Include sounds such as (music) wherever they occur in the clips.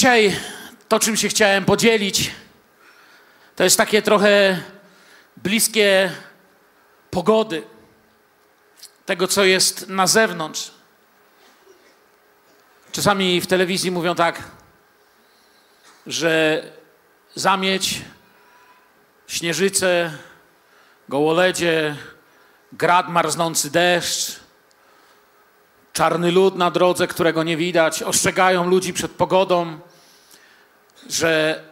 Dzisiaj to, czym się chciałem podzielić, to jest takie trochę bliskie pogody, tego, co jest na zewnątrz. Czasami w telewizji mówią tak, że zamieć, śnieżyce, gołoledzie, grad marznący deszcz, czarny lód na drodze, którego nie widać, ostrzegają ludzi przed pogodą, że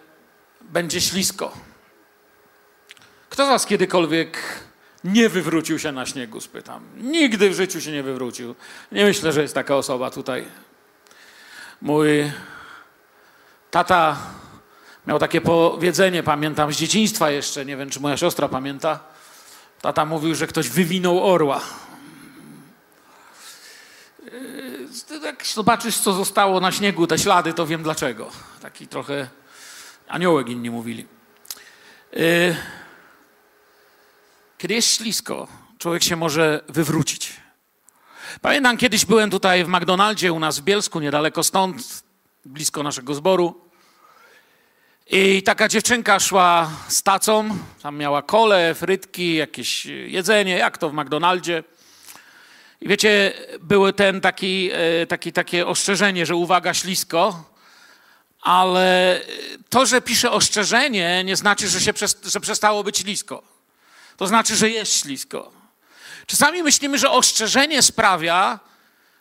będzie ślisko. Kto z Was kiedykolwiek nie wywrócił się na śniegu, spytam. Nigdy w życiu się nie wywrócił. Nie myślę, że jest taka osoba tutaj. Mój tata miał takie powiedzenie, pamiętam z dzieciństwa jeszcze, nie wiem czy moja siostra pamięta. Tata mówił, że ktoś wywinął orła. Yy, jak zobaczysz, co zostało na śniegu, te ślady, to wiem dlaczego. Taki trochę aniołek inni mówili. Yy, kiedy jest ślisko, człowiek się może wywrócić. Pamiętam, kiedyś byłem tutaj w McDonaldzie u nas w Bielsku, niedaleko stąd, blisko naszego zboru. I taka dziewczynka szła z tacą, tam miała kole, frytki, jakieś jedzenie, jak to w McDonaldzie. I wiecie, było ten taki, e, taki, takie ostrzeżenie, że uwaga, ślisko, ale to, że pisze ostrzeżenie, nie znaczy, że, się, że przestało być ślisko. To znaczy, że jest ślisko. Czasami myślimy, że ostrzeżenie sprawia,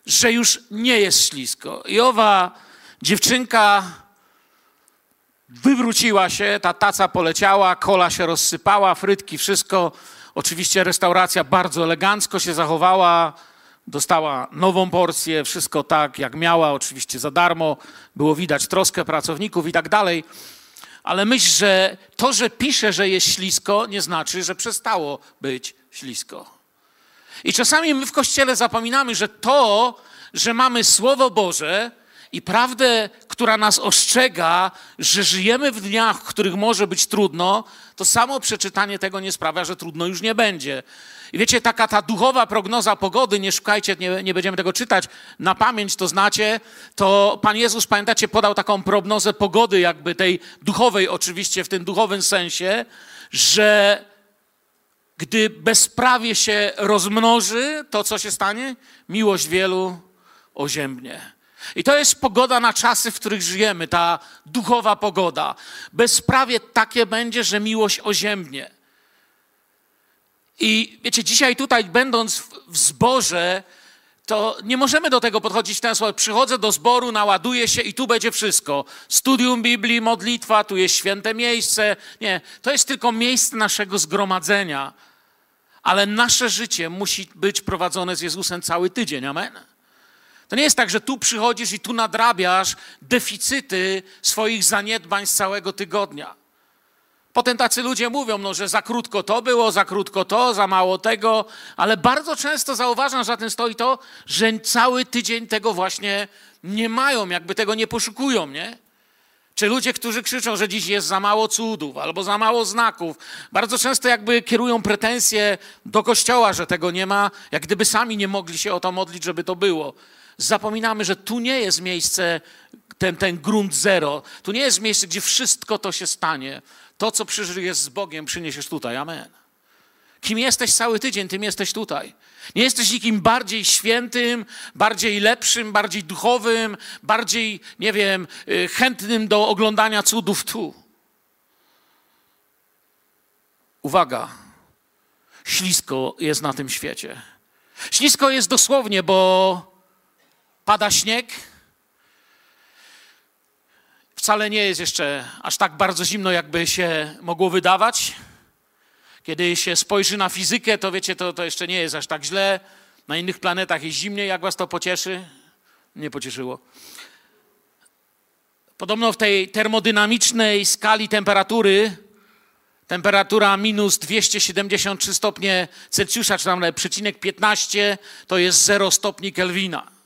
że już nie jest ślisko. I owa dziewczynka wywróciła się, ta taca poleciała, kola się rozsypała, frytki, wszystko. Oczywiście restauracja bardzo elegancko się zachowała, dostała nową porcję, wszystko tak jak miała, oczywiście za darmo. Było widać troskę pracowników i tak dalej. Ale myśl, że to, że pisze, że jest ślisko, nie znaczy, że przestało być ślisko. I czasami my w kościele zapominamy, że to, że mamy Słowo Boże i prawdę, która nas ostrzega, że żyjemy w dniach, w których może być trudno, to samo przeczytanie tego nie sprawia, że trudno już nie będzie. I wiecie, taka ta duchowa prognoza pogody, nie szukajcie, nie, nie będziemy tego czytać, na pamięć to znacie, to Pan Jezus, pamiętacie, podał taką prognozę pogody, jakby tej duchowej, oczywiście w tym duchowym sensie, że gdy bezprawie się rozmnoży, to co się stanie? Miłość wielu oziębnie. I to jest pogoda na czasy, w których żyjemy, ta duchowa pogoda. Bezprawie takie będzie, że miłość oziębnie. I wiecie, dzisiaj tutaj, będąc w zborze, to nie możemy do tego podchodzić w ten sposób. Przychodzę do zboru, naładuję się i tu będzie wszystko. Studium Biblii, modlitwa, tu jest święte miejsce. Nie, to jest tylko miejsce naszego zgromadzenia. Ale nasze życie musi być prowadzone z Jezusem cały tydzień. Amen. To nie jest tak, że tu przychodzisz i tu nadrabiasz deficyty swoich zaniedbań z całego tygodnia. Potem tacy ludzie mówią, no, że za krótko to było, za krótko to, za mało tego, ale bardzo często zauważam, że za tym stoi to, że cały tydzień tego właśnie nie mają, jakby tego nie poszukują, nie? Czy ludzie, którzy krzyczą, że dziś jest za mało cudów albo za mało znaków, bardzo często jakby kierują pretensje do kościoła, że tego nie ma, jak gdyby sami nie mogli się o to modlić, żeby to było. Zapominamy, że tu nie jest miejsce, ten, ten grunt zero. Tu nie jest miejsce, gdzie wszystko to się stanie. To, co przeżyjesz z Bogiem, przyniesiesz tutaj. Amen. Kim jesteś cały tydzień, tym jesteś tutaj. Nie jesteś nikim bardziej świętym, bardziej lepszym, bardziej duchowym, bardziej, nie wiem, y, chętnym do oglądania cudów tu. Uwaga, ślisko jest na tym świecie. Ślisko jest dosłownie, bo pada śnieg. Wcale nie jest jeszcze aż tak bardzo zimno, jakby się mogło wydawać. Kiedy się spojrzy na fizykę, to wiecie, to, to jeszcze nie jest aż tak źle. Na innych planetach jest zimniej, jak was to pocieszy? Nie pocieszyło. Podobno w tej termodynamicznej skali temperatury, temperatura minus 273 stopnie Celsjusza, czy tam przecinek 15, to jest 0 stopni Kelwina.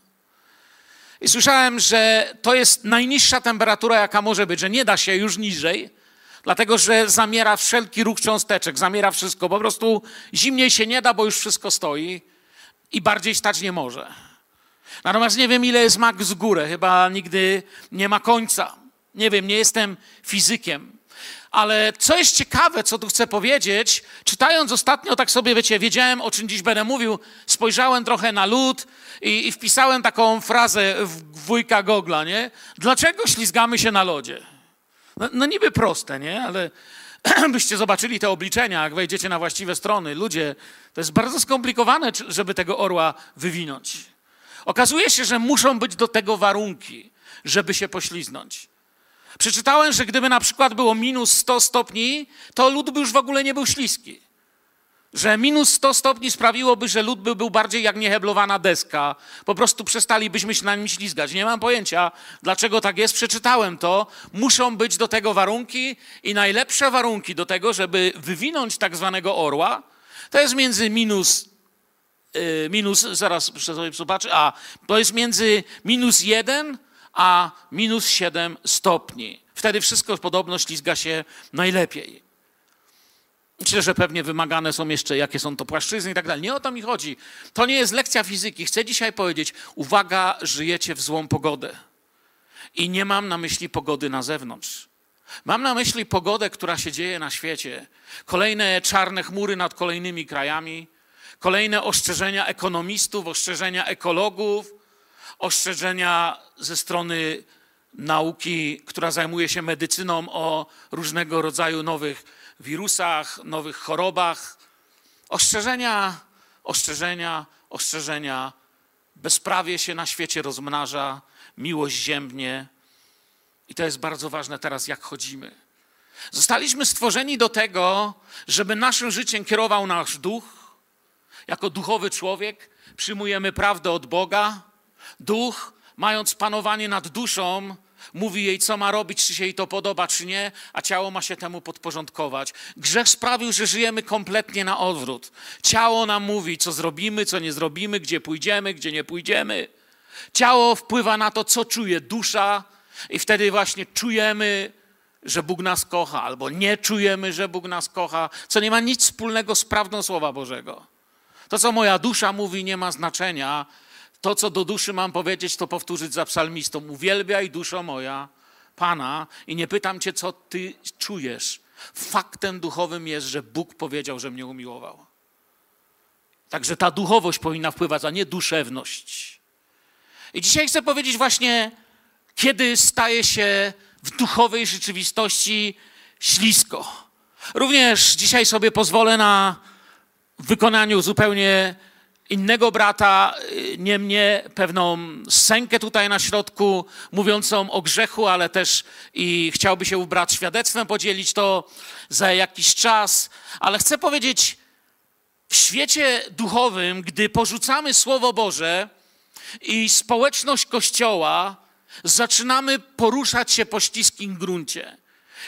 I słyszałem, że to jest najniższa temperatura, jaka może być, że nie da się już niżej, dlatego że zamiera wszelki ruch cząsteczek, zamiera wszystko. Po prostu zimniej się nie da, bo już wszystko stoi i bardziej stać nie może. Natomiast nie wiem, ile jest mak z góry, chyba nigdy nie ma końca. Nie wiem, nie jestem fizykiem. Ale co jest ciekawe, co tu chcę powiedzieć, czytając ostatnio, tak sobie wiecie, wiedziałem o czym dziś będę mówił, spojrzałem trochę na lód i, i wpisałem taką frazę w wujka Gogla, nie? Dlaczego ślizgamy się na lodzie? No, no niby proste, nie? Ale (clears throat) byście zobaczyli te obliczenia, jak wejdziecie na właściwe strony. Ludzie, to jest bardzo skomplikowane, żeby tego orła wywinąć. Okazuje się, że muszą być do tego warunki, żeby się pośliznąć. Przeczytałem, że gdyby na przykład było minus 100 stopni, to lód by już w ogóle nie był śliski. Że minus 100 stopni sprawiłoby, że lód by był bardziej jak nieheblowana deska. Po prostu przestalibyśmy się na nim ślizgać. Nie mam pojęcia, dlaczego tak jest. Przeczytałem to. Muszą być do tego warunki i najlepsze warunki do tego, żeby wywinąć tak zwanego orła, to jest między minus, yy, minus zaraz sobie zobaczę, a to jest między minus 1 a minus 7 stopni. Wtedy wszystko podobno ślizga się najlepiej. Myślę, że pewnie wymagane są jeszcze, jakie są to płaszczyzny i tak dalej. Nie o to mi chodzi. To nie jest lekcja fizyki. Chcę dzisiaj powiedzieć, uwaga, żyjecie w złą pogodę. I nie mam na myśli pogody na zewnątrz. Mam na myśli pogodę, która się dzieje na świecie. Kolejne czarne chmury nad kolejnymi krajami, kolejne ostrzeżenia ekonomistów, ostrzeżenia ekologów, ostrzeżenia ze strony nauki, która zajmuje się medycyną o różnego rodzaju nowych wirusach, nowych chorobach. Ostrzeżenia, ostrzeżenia, ostrzeżenia. Bezprawie się na świecie rozmnaża, miłość ziemnie. I to jest bardzo ważne teraz, jak chodzimy. Zostaliśmy stworzeni do tego, żeby naszym życiem kierował nasz duch. Jako duchowy człowiek przyjmujemy prawdę od Boga, Duch, mając panowanie nad duszą, mówi jej, co ma robić, czy się jej to podoba, czy nie, a ciało ma się temu podporządkować. Grzech sprawił, że żyjemy kompletnie na odwrót. Ciało nam mówi, co zrobimy, co nie zrobimy, gdzie pójdziemy, gdzie nie pójdziemy. Ciało wpływa na to, co czuje dusza, i wtedy właśnie czujemy, że Bóg nas kocha, albo nie czujemy, że Bóg nas kocha, co nie ma nic wspólnego z prawdą Słowa Bożego. To, co moja dusza mówi, nie ma znaczenia, to, co do duszy mam powiedzieć, to powtórzyć za psalmistą. Uwielbiaj duszo moja Pana i nie pytam cię, co ty czujesz. Faktem duchowym jest, że Bóg powiedział, że mnie umiłował. Także ta duchowość powinna wpływać, a nie duszewność. I dzisiaj chcę powiedzieć właśnie, kiedy staje się w duchowej rzeczywistości ślisko. Również dzisiaj sobie pozwolę na wykonaniu zupełnie innego brata, y, nie mnie, pewną sękę tutaj na środku, mówiącą o grzechu, ale też i chciałby się brat świadectwem podzielić to za jakiś czas. Ale chcę powiedzieć, w świecie duchowym, gdy porzucamy Słowo Boże i społeczność Kościoła, zaczynamy poruszać się po śliskim gruncie.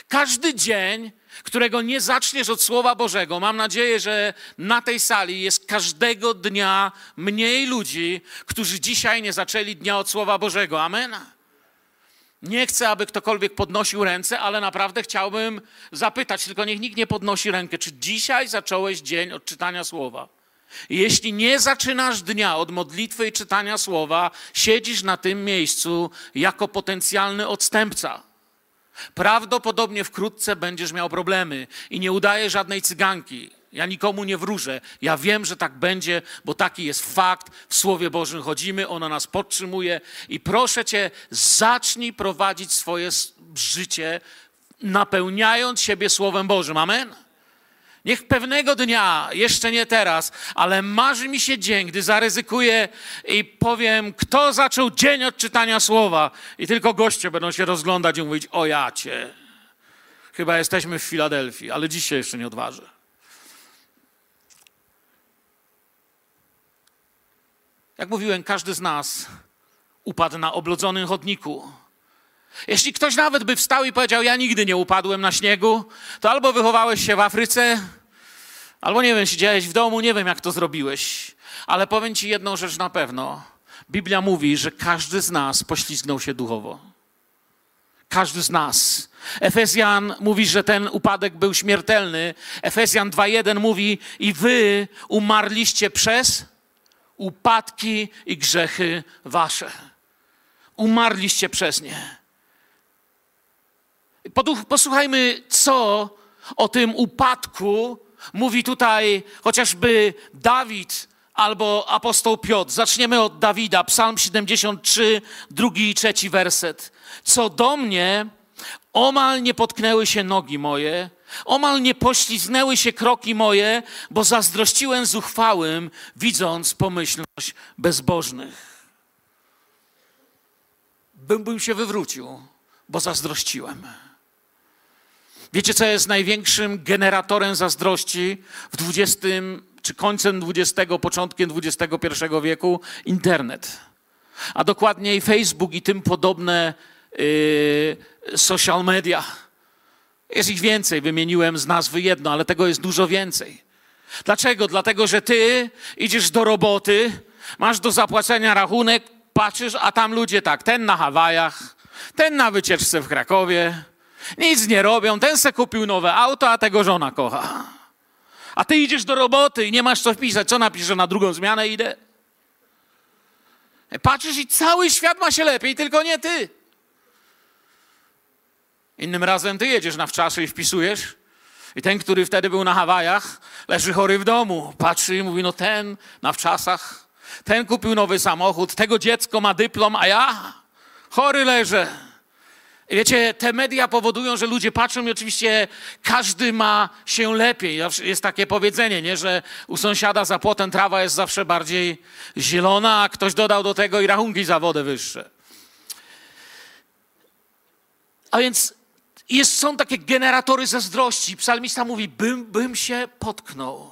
Każdy dzień którego nie zaczniesz od Słowa Bożego, mam nadzieję, że na tej sali jest każdego dnia mniej ludzi, którzy dzisiaj nie zaczęli dnia od Słowa Bożego. Amen. Nie chcę, aby ktokolwiek podnosił ręce, ale naprawdę chciałbym zapytać, tylko niech nikt nie podnosi rękę, czy dzisiaj zacząłeś dzień od czytania Słowa? Jeśli nie zaczynasz dnia od modlitwy i czytania Słowa, siedzisz na tym miejscu jako potencjalny odstępca. Prawdopodobnie wkrótce będziesz miał problemy i nie udaję żadnej cyganki. Ja nikomu nie wróżę. Ja wiem, że tak będzie, bo taki jest fakt. W Słowie Bożym chodzimy, ono nas podtrzymuje. I proszę Cię, zacznij prowadzić swoje życie, napełniając siebie Słowem Bożym. Amen? Niech pewnego dnia, jeszcze nie teraz, ale marzy mi się dzień, gdy zaryzykuję i powiem, kto zaczął dzień od czytania słowa. I tylko goście będą się rozglądać i mówić, o jacie. Chyba jesteśmy w Filadelfii, ale dzisiaj jeszcze nie odważę. Jak mówiłem, każdy z nas upadł na oblodzonym chodniku. Jeśli ktoś nawet by wstał i powiedział, ja nigdy nie upadłem na śniegu, to albo wychowałeś się w Afryce, albo nie wiem, siedziałeś w domu, nie wiem jak to zrobiłeś. Ale powiem ci jedną rzecz na pewno. Biblia mówi, że każdy z nas poślizgnął się duchowo. Każdy z nas. Efezjan mówi, że ten upadek był śmiertelny. Efezjan 2:1 mówi: I wy umarliście przez upadki i grzechy wasze. Umarliście przez nie. Posłuchajmy, co o tym upadku mówi tutaj chociażby Dawid albo apostoł Piotr. Zaczniemy od Dawida, Psalm 73, drugi i trzeci werset. Co do mnie, omal nie potknęły się nogi moje, omal nie pośliznęły się kroki moje, bo zazdrościłem zuchwałym, widząc pomyślność bezbożnych. Bym, bym się wywrócił, bo zazdrościłem. Wiecie, co jest największym generatorem zazdrości w XX czy końcem XX, początkiem XXI wieku? Internet. A dokładniej Facebook i tym podobne yy, social media. Jest ich więcej, wymieniłem z nazwy jedno, ale tego jest dużo więcej. Dlaczego? Dlatego, że ty idziesz do roboty, masz do zapłacenia rachunek, patrzysz, a tam ludzie tak, ten na Hawajach, ten na wycieczce w Krakowie, nic nie robią, ten se kupił nowe auto, a tego żona kocha. A ty idziesz do roboty i nie masz co wpisać. Co napiszę na drugą zmianę idę? Patrzysz i cały świat ma się lepiej, tylko nie ty. Innym razem ty jedziesz na wczaszy i wpisujesz. I ten, który wtedy był na Hawajach, leży chory w domu. Patrzy i mówi, no ten na wczasach, ten kupił nowy samochód, tego dziecko ma dyplom, a ja chory leżę. Wiecie, te media powodują, że ludzie patrzą i oczywiście każdy ma się lepiej. Jest takie powiedzenie, nie? że u sąsiada za płotem trawa jest zawsze bardziej zielona, a ktoś dodał do tego i rachunki za wodę wyższe. A więc jest, są takie generatory zazdrości. Psalmista mówi, bym, bym się potknął.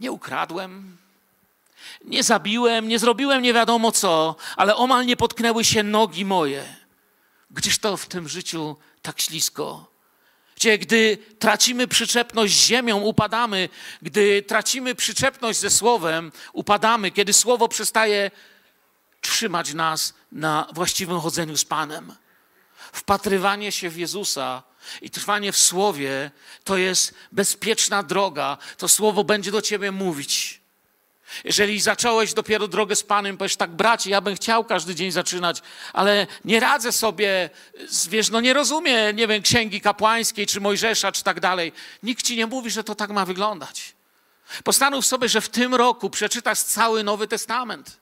Nie ukradłem, nie zabiłem, nie zrobiłem nie wiadomo co, ale omal nie potknęły się nogi moje. Gdzież to w tym życiu tak ślisko? Gdzie gdy tracimy przyczepność z ziemią, upadamy, gdy tracimy przyczepność ze Słowem, upadamy, kiedy Słowo przestaje trzymać nas na właściwym chodzeniu z Panem. Wpatrywanie się w Jezusa i trwanie w Słowie to jest bezpieczna droga. To Słowo będzie do Ciebie mówić. Jeżeli zacząłeś dopiero drogę z Panem, powiesz tak, bracie, ja bym chciał każdy dzień zaczynać, ale nie radzę sobie, wiesz, no nie rozumiem, nie wiem, księgi kapłańskiej, czy Mojżesza, czy tak dalej. Nikt ci nie mówi, że to tak ma wyglądać. Postanów sobie, że w tym roku przeczytasz cały Nowy Testament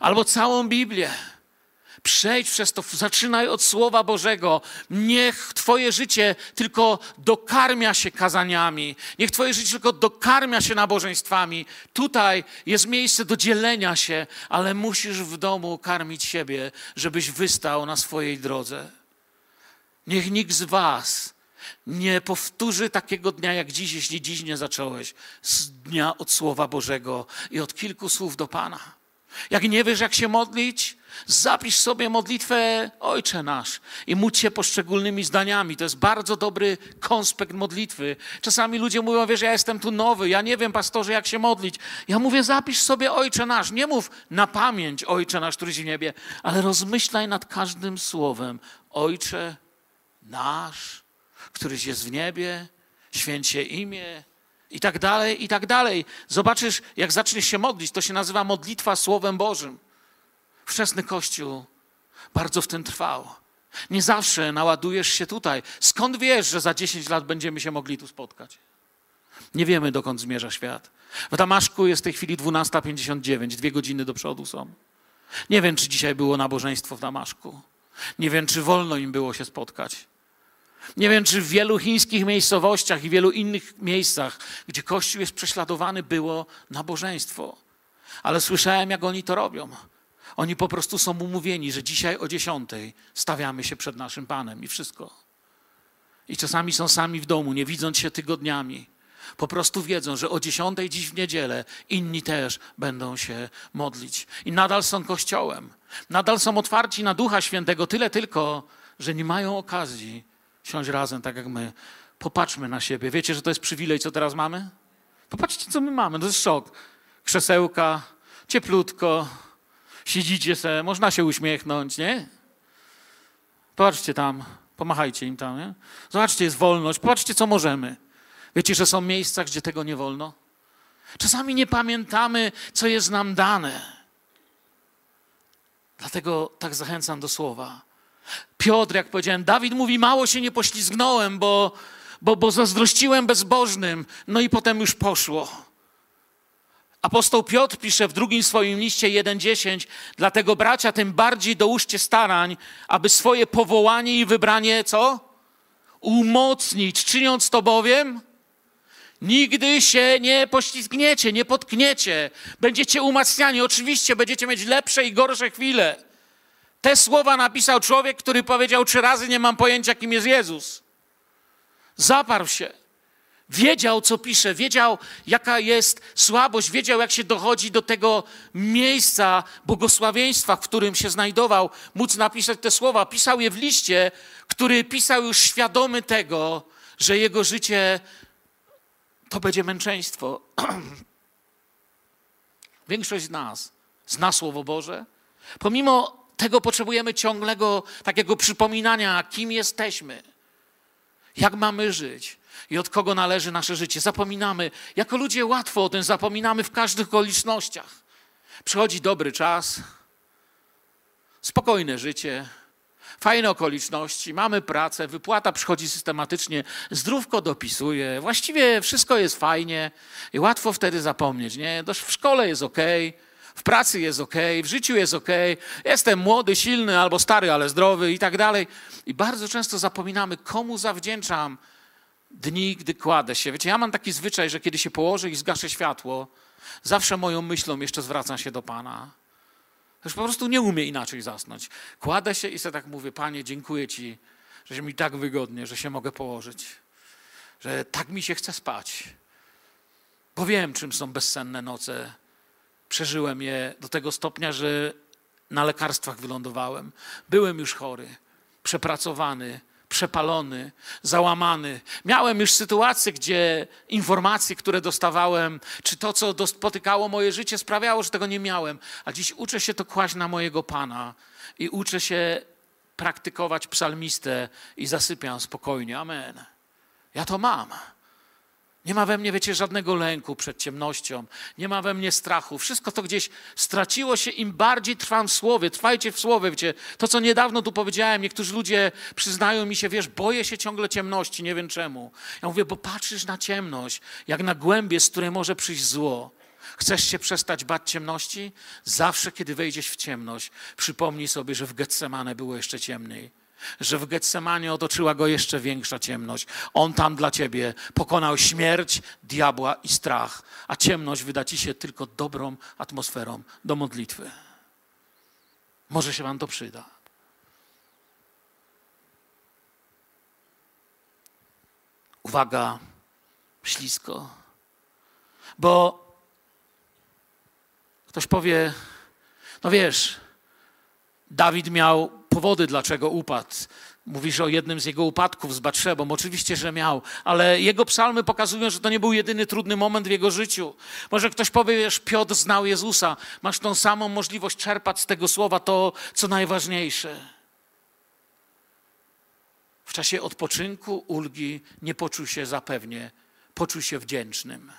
albo całą Biblię. Przejdź przez to, zaczynaj od Słowa Bożego. Niech Twoje życie tylko dokarmia się kazaniami. Niech Twoje życie tylko dokarmia się nabożeństwami. Tutaj jest miejsce do dzielenia się, ale musisz w domu karmić siebie, żebyś wystał na swojej drodze. Niech nikt z Was nie powtórzy takiego dnia jak dziś, jeśli dziś nie zacząłeś, z dnia od Słowa Bożego i od kilku słów do Pana. Jak nie wiesz, jak się modlić, Zapisz sobie modlitwę Ojcze Nasz i módl się poszczególnymi zdaniami. To jest bardzo dobry konspekt modlitwy. Czasami ludzie mówią, wiesz, ja jestem tu nowy, ja nie wiem, pastorze, jak się modlić. Ja mówię, zapisz sobie Ojcze Nasz. Nie mów na pamięć Ojcze Nasz, któryś w niebie, ale rozmyślaj nad każdym słowem. Ojcze Nasz, któryś jest w niebie, święcie imię, i tak dalej, i tak dalej. Zobaczysz, jak zaczniesz się modlić, to się nazywa modlitwa Słowem Bożym. Wczesny Kościół bardzo w tym trwał. Nie zawsze naładujesz się tutaj. Skąd wiesz, że za 10 lat będziemy się mogli tu spotkać? Nie wiemy, dokąd zmierza świat. W Damaszku jest w tej chwili 12.59, dwie godziny do przodu są. Nie wiem, czy dzisiaj było nabożeństwo w Damaszku. Nie wiem, czy wolno im było się spotkać. Nie wiem, czy w wielu chińskich miejscowościach i wielu innych miejscach, gdzie Kościół jest prześladowany, było nabożeństwo. Ale słyszałem, jak oni to robią. Oni po prostu są umówieni, że dzisiaj o dziesiątej stawiamy się przed naszym Panem i wszystko. I czasami są sami w domu, nie widząc się tygodniami. Po prostu wiedzą, że o dziesiątej dziś w niedzielę inni też będą się modlić. I nadal są kościołem. Nadal są otwarci na Ducha Świętego, tyle tylko, że nie mają okazji siąść razem tak jak my. Popatrzmy na siebie. Wiecie, że to jest przywilej, co teraz mamy? Popatrzcie, co my mamy. To jest szok. Krzesełka, cieplutko, Siedzicie se, można się uśmiechnąć, nie? Popatrzcie tam, pomachajcie im tam, nie? Zobaczcie, jest wolność, popatrzcie, co możemy. Wiecie, że są miejsca, gdzie tego nie wolno? Czasami nie pamiętamy, co jest nam dane. Dlatego tak zachęcam do słowa. Piotr, jak powiedziałem, Dawid mówi, mało się nie poślizgnąłem, bo, bo, bo zazdrościłem bezbożnym. No i potem już poszło. Apostoł Piotr pisze w drugim swoim liście 1:10, dlatego bracia, tym bardziej dołóżcie starań, aby swoje powołanie i wybranie co? Umocnić, czyniąc to bowiem, nigdy się nie poślizgniecie, nie potkniecie, będziecie umacniani. Oczywiście będziecie mieć lepsze i gorsze chwile. Te słowa napisał człowiek, który powiedział trzy razy: Nie mam pojęcia, kim jest Jezus. Zaparł się. Wiedział, co pisze, wiedział, jaka jest słabość, wiedział, jak się dochodzi do tego miejsca błogosławieństwa, w którym się znajdował, móc napisać te słowa. Pisał je w liście, który pisał już świadomy tego, że jego życie to będzie męczeństwo. (clears throat) Większość z nas zna Słowo Boże. Pomimo tego potrzebujemy ciągłego takiego przypominania, kim jesteśmy, jak mamy żyć i od kogo należy nasze życie. Zapominamy, jako ludzie łatwo o tym zapominamy w każdych okolicznościach. Przychodzi dobry czas, spokojne życie, fajne okoliczności, mamy pracę, wypłata przychodzi systematycznie, zdrówko dopisuje, właściwie wszystko jest fajnie i łatwo wtedy zapomnieć. Nie? W szkole jest ok, w pracy jest ok, w życiu jest ok, jestem młody, silny albo stary, ale zdrowy i tak dalej. I bardzo często zapominamy, komu zawdzięczam dni, gdy kładę się. Wiecie, ja mam taki zwyczaj, że kiedy się położę i zgaszę światło, zawsze moją myślą jeszcze zwracam się do Pana. Już po prostu nie umiem inaczej zasnąć. Kładę się i sobie tak mówię, Panie, dziękuję Ci, że się mi tak wygodnie, że się mogę położyć. Że tak mi się chce spać. Bo wiem, czym są bezsenne noce. Przeżyłem je do tego stopnia, że na lekarstwach wylądowałem. Byłem już chory, przepracowany, przepalony, załamany. Miałem już sytuacje, gdzie informacje, które dostawałem, czy to, co spotykało moje życie, sprawiało, że tego nie miałem. A dziś uczę się to kłaść na mojego Pana i uczę się praktykować psalmistę i zasypiam spokojnie. Amen. Ja to mam. Nie ma we mnie, wiecie, żadnego lęku przed ciemnością, nie ma we mnie strachu. Wszystko to gdzieś straciło się, im bardziej trwam w słowie. Trwajcie w słowie, wiecie. To, co niedawno tu powiedziałem, niektórzy ludzie przyznają mi się, wiesz, boję się ciągle ciemności, nie wiem czemu. Ja mówię, bo patrzysz na ciemność, jak na głębie, z której może przyjść zło. Chcesz się przestać bać ciemności? Zawsze, kiedy wejdziesz w ciemność, przypomnij sobie, że w Getsemane było jeszcze ciemniej że w Getsemanie otoczyła go jeszcze większa ciemność. On tam dla ciebie pokonał śmierć, diabła i strach, a ciemność wyda ci się tylko dobrą atmosferą do modlitwy. Może się wam to przyda. Uwaga, ślisko. Bo ktoś powie, no wiesz, Dawid miał powody, dlaczego upadł. Mówisz o jednym z jego upadków z Batrzebą. Oczywiście, że miał, ale jego psalmy pokazują, że to nie był jedyny trudny moment w jego życiu. Może ktoś powie, wiesz, Piotr znał Jezusa. Masz tą samą możliwość czerpać z tego słowa to, co najważniejsze. W czasie odpoczynku, ulgi nie poczuł się zapewnie, poczuł się wdzięcznym.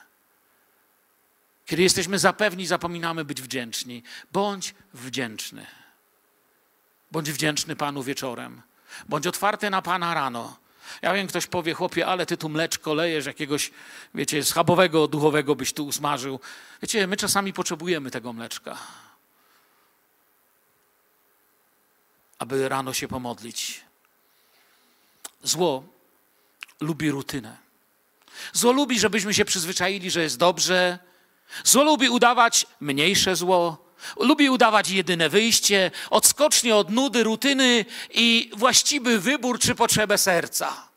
Kiedy jesteśmy zapewni, zapominamy być wdzięczni. Bądź wdzięczny. Bądź wdzięczny Panu wieczorem. Bądź otwarty na Pana rano. Ja wiem, ktoś powie, chłopie, ale ty tu mleczko lejesz, jakiegoś, wiecie, schabowego, duchowego byś tu usmażył. Wiecie, my czasami potrzebujemy tego mleczka, aby rano się pomodlić. Zło lubi rutynę. Zło lubi, żebyśmy się przyzwyczaili, że jest dobrze. Zło lubi udawać mniejsze zło, Lubi udawać jedyne wyjście, odskocznie od nudy, rutyny i właściwy wybór czy potrzebę serca.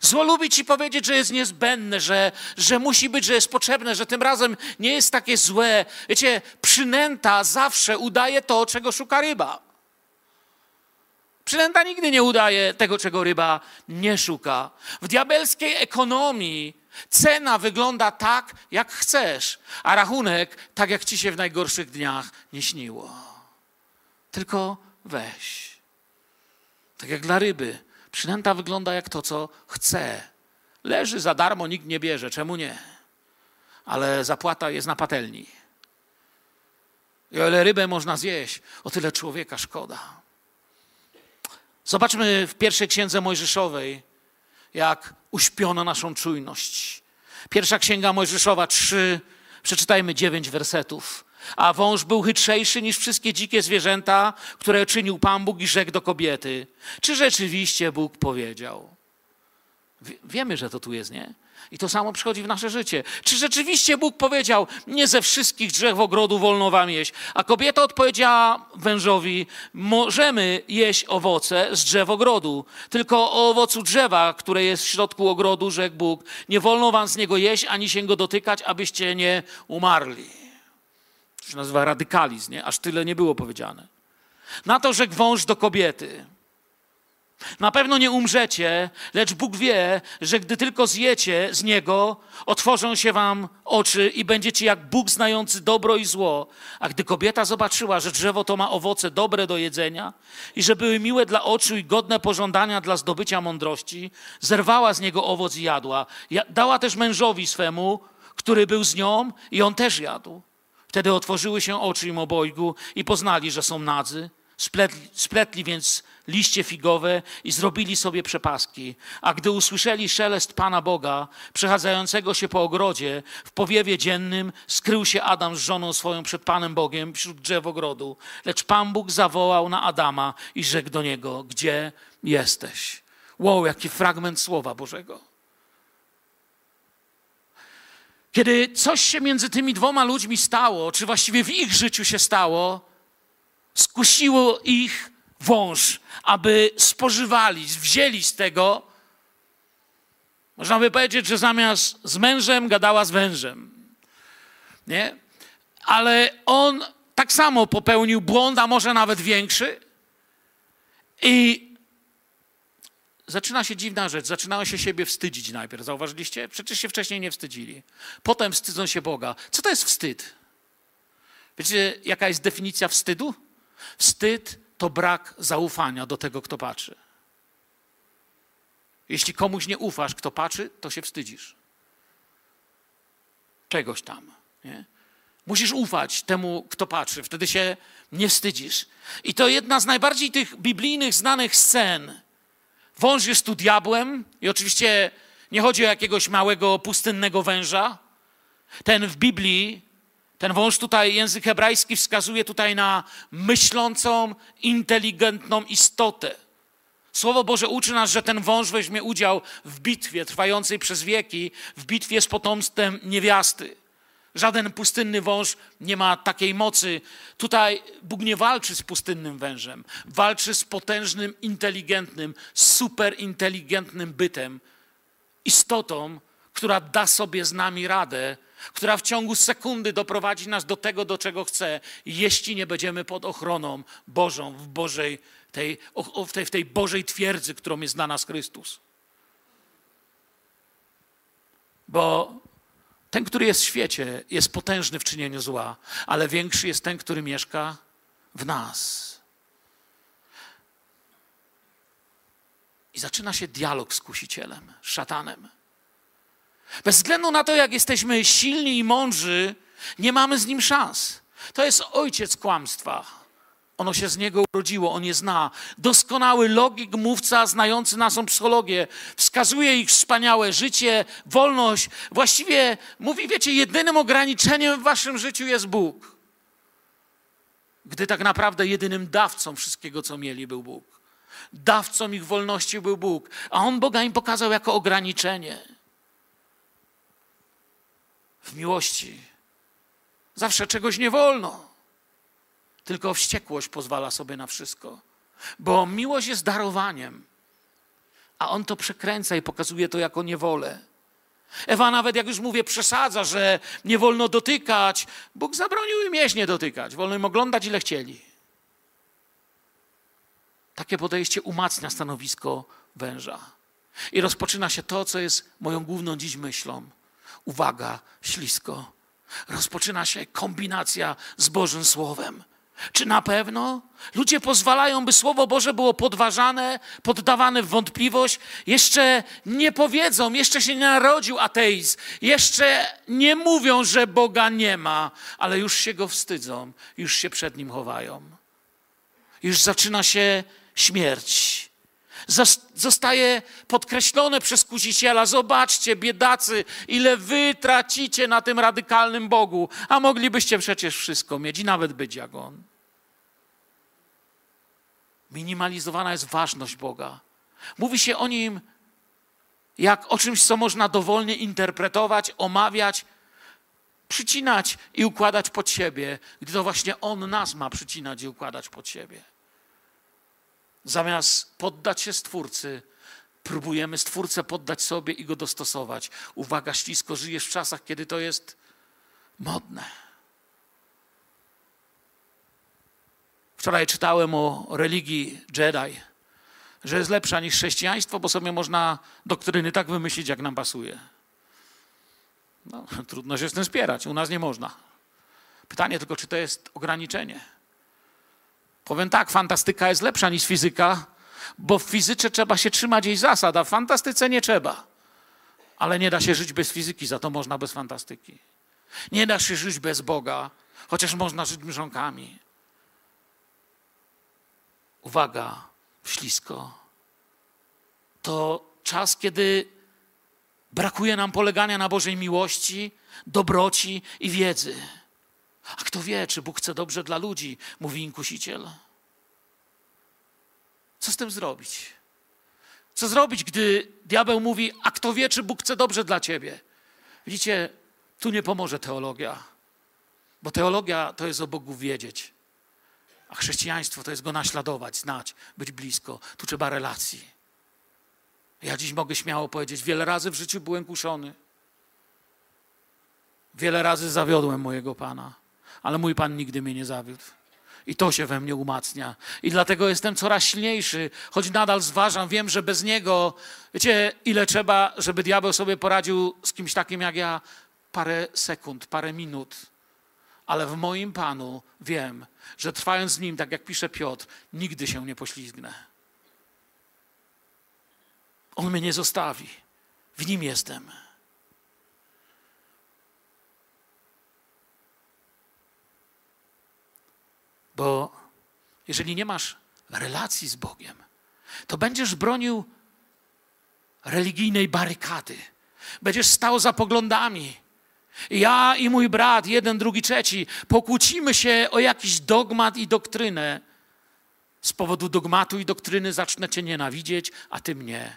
Zło lubi ci powiedzieć, że jest niezbędne, że, że musi być, że jest potrzebne, że tym razem nie jest takie złe. Wiecie, przynęta zawsze udaje to, czego szuka ryba. Przynęta nigdy nie udaje tego, czego ryba nie szuka. W diabelskiej ekonomii Cena wygląda tak, jak chcesz, a rachunek tak, jak ci się w najgorszych dniach nie śniło. Tylko weź. Tak jak dla ryby. Przynęta wygląda jak to, co chce. Leży za darmo, nikt nie bierze. Czemu nie? Ale zapłata jest na patelni. I o ile rybę można zjeść, o tyle człowieka szkoda. Zobaczmy w pierwszej księdze Mojżeszowej, jak uśpiono naszą czujność. Pierwsza księga Mojżeszowa 3, przeczytajmy dziewięć wersetów. A wąż był chytrzejszy niż wszystkie dzikie zwierzęta, które czynił Pan Bóg i rzekł do kobiety. Czy rzeczywiście Bóg powiedział? Wiemy, że to tu jest, nie? I to samo przychodzi w nasze życie. Czy rzeczywiście Bóg powiedział, nie ze wszystkich drzew ogrodu wolno wam jeść? A kobieta odpowiedziała wężowi, możemy jeść owoce z drzew ogrodu, tylko o owocu drzewa, które jest w środku ogrodu, rzekł Bóg, nie wolno wam z niego jeść, ani się go dotykać, abyście nie umarli. To się nazywa radykalizm, nie? Aż tyle nie było powiedziane. Na to rzekł wąż do kobiety – na pewno nie umrzecie, lecz Bóg wie, że gdy tylko zjecie z niego, otworzą się wam oczy i będziecie jak Bóg znający dobro i zło. A gdy kobieta zobaczyła, że drzewo to ma owoce dobre do jedzenia i że były miłe dla oczu i godne pożądania dla zdobycia mądrości, zerwała z niego owoc i jadła. Dała też mężowi swemu, który był z nią i on też jadł. Wtedy otworzyły się oczy im obojgu i poznali, że są nadzy. Spletli, spletli więc liście figowe i zrobili sobie przepaski. A gdy usłyszeli szelest Pana Boga, przechadzającego się po ogrodzie, w powiewie dziennym skrył się Adam z żoną swoją przed Panem Bogiem wśród drzew ogrodu. Lecz Pan Bóg zawołał na Adama i rzekł do niego, gdzie jesteś? Wow, jaki fragment Słowa Bożego. Kiedy coś się między tymi dwoma ludźmi stało, czy właściwie w ich życiu się stało, skusiło ich wąż, aby spożywali, wzięli z tego. Można by powiedzieć, że zamiast z mężem gadała z wężem. Nie? Ale on tak samo popełnił błąd, a może nawet większy. I zaczyna się dziwna rzecz. Zaczynają się siebie wstydzić najpierw. Zauważyliście? Przecież się wcześniej nie wstydzili. Potem wstydzą się Boga. Co to jest wstyd? Wiecie, jaka jest definicja wstydu? Wstyd to brak zaufania do tego, kto patrzy. Jeśli komuś nie ufasz, kto patrzy, to się wstydzisz. Czegoś tam. Nie? Musisz ufać temu, kto patrzy, wtedy się nie wstydzisz. I to jedna z najbardziej tych biblijnych, znanych scen. Wąż jest tu diabłem, i oczywiście nie chodzi o jakiegoś małego, pustynnego węża. Ten w Biblii ten wąż tutaj, język hebrajski wskazuje tutaj na myślącą, inteligentną istotę. Słowo Boże uczy nas, że ten wąż weźmie udział w bitwie trwającej przez wieki, w bitwie z potomstwem niewiasty. Żaden pustynny wąż nie ma takiej mocy. Tutaj Bóg nie walczy z pustynnym wężem, walczy z potężnym, inteligentnym, superinteligentnym bytem, istotą, która da sobie z nami radę która w ciągu sekundy doprowadzi nas do tego, do czego chce, jeśli nie będziemy pod ochroną Bożą w Bożej, tej, w tej, w tej Bożej twierdzy, którą jest dla nas Chrystus. Bo ten, który jest w świecie, jest potężny w czynieniu zła, ale większy jest ten, który mieszka w nas. I zaczyna się dialog z kusicielem, szatanem. Bez względu na to, jak jesteśmy silni i mądrzy, nie mamy z nim szans. To jest ojciec kłamstwa. Ono się z niego urodziło, on je zna. Doskonały logik, mówca, znający naszą psychologię, wskazuje ich wspaniałe życie, wolność. Właściwie mówi, wiecie, jedynym ograniczeniem w waszym życiu jest Bóg. Gdy tak naprawdę jedynym dawcą wszystkiego, co mieli, był Bóg. Dawcą ich wolności był Bóg, a on Boga im pokazał jako ograniczenie w miłości. Zawsze czegoś nie wolno. Tylko wściekłość pozwala sobie na wszystko. Bo miłość jest darowaniem, a on to przekręca i pokazuje to jako niewolę. Ewa nawet, jak już mówię, przesadza, że nie wolno dotykać. Bóg zabronił im jeść nie dotykać. Wolno im oglądać, ile chcieli. Takie podejście umacnia stanowisko węża. I rozpoczyna się to, co jest moją główną dziś myślą uwaga, ślisko. Rozpoczyna się kombinacja z Bożym Słowem. Czy na pewno? Ludzie pozwalają, by Słowo Boże było podważane, poddawane w wątpliwość. Jeszcze nie powiedzą, jeszcze się nie narodził ateizm, jeszcze nie mówią, że Boga nie ma, ale już się go wstydzą, już się przed nim chowają. Już zaczyna się śmierć. Zostaje podkreślone przez kusiciela. Zobaczcie, biedacy, ile wy tracicie na tym radykalnym Bogu, a moglibyście przecież wszystko mieć i nawet być jak On. Minimalizowana jest ważność Boga. Mówi się o Nim jak o czymś, co można dowolnie interpretować, omawiać, przycinać i układać pod siebie, gdy to właśnie On nas ma przycinać i układać pod siebie. Zamiast poddać się Stwórcy, próbujemy Stwórcę poddać sobie i go dostosować. Uwaga, ślisko, żyjesz w czasach, kiedy to jest modne. Wczoraj czytałem o religii Jedi, że jest lepsza niż chrześcijaństwo, bo sobie można doktryny tak wymyślić, jak nam pasuje. No, (laughs) trudno się z tym spierać. U nas nie można. Pytanie tylko, czy to jest ograniczenie. Powiem tak, fantastyka jest lepsza niż fizyka, bo w fizyce trzeba się trzymać jej zasad, a w fantastyce nie trzeba. Ale nie da się żyć bez fizyki, za to można bez fantastyki. Nie da się żyć bez Boga, chociaż można żyć mrzonkami. Uwaga, ślisko. To czas, kiedy brakuje nam polegania na Bożej miłości, dobroci i wiedzy. A kto wie, czy Bóg chce dobrze dla ludzi, mówi inkusiciel. Co z tym zrobić? Co zrobić, gdy diabeł mówi, a kto wie, czy Bóg chce dobrze dla ciebie? Widzicie, tu nie pomoże teologia, bo teologia to jest o Bogu wiedzieć, a chrześcijaństwo to jest go naśladować, znać, być blisko. Tu trzeba relacji. Ja dziś mogę śmiało powiedzieć, wiele razy w życiu byłem kuszony. Wiele razy zawiodłem mojego Pana ale mój Pan nigdy mnie nie zawiódł. I to się we mnie umacnia. I dlatego jestem coraz silniejszy, choć nadal zważam, wiem, że bez Niego, wiecie, ile trzeba, żeby diabeł sobie poradził z kimś takim jak ja? Parę sekund, parę minut. Ale w moim Panu wiem, że trwając z Nim, tak jak pisze Piotr, nigdy się nie poślizgnę. On mnie nie zostawi. W Nim jestem. Bo jeżeli nie masz relacji z Bogiem, to będziesz bronił religijnej barykady. Będziesz stał za poglądami. Ja i mój brat, jeden, drugi, trzeci, pokłócimy się o jakiś dogmat i doktrynę. Z powodu dogmatu i doktryny zacznę Cię nienawidzieć, a Ty mnie.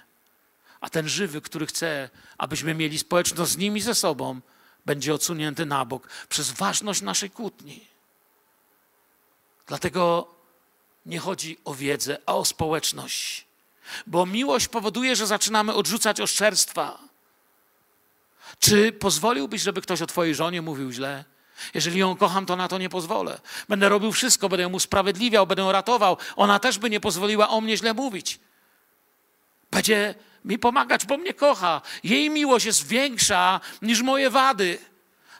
A ten żywy, który chce, abyśmy mieli społeczność z nimi ze sobą, będzie odsunięty na bok przez ważność naszej kłótni. Dlatego nie chodzi o wiedzę, a o społeczność. Bo miłość powoduje, że zaczynamy odrzucać oszczerstwa. Czy pozwoliłbyś, żeby ktoś o twojej żonie mówił źle? Jeżeli ją kocham, to na to nie pozwolę. Będę robił wszystko, będę ją usprawiedliwiał, będę ją ratował. Ona też by nie pozwoliła o mnie źle mówić. Będzie mi pomagać, bo mnie kocha. Jej miłość jest większa niż moje wady.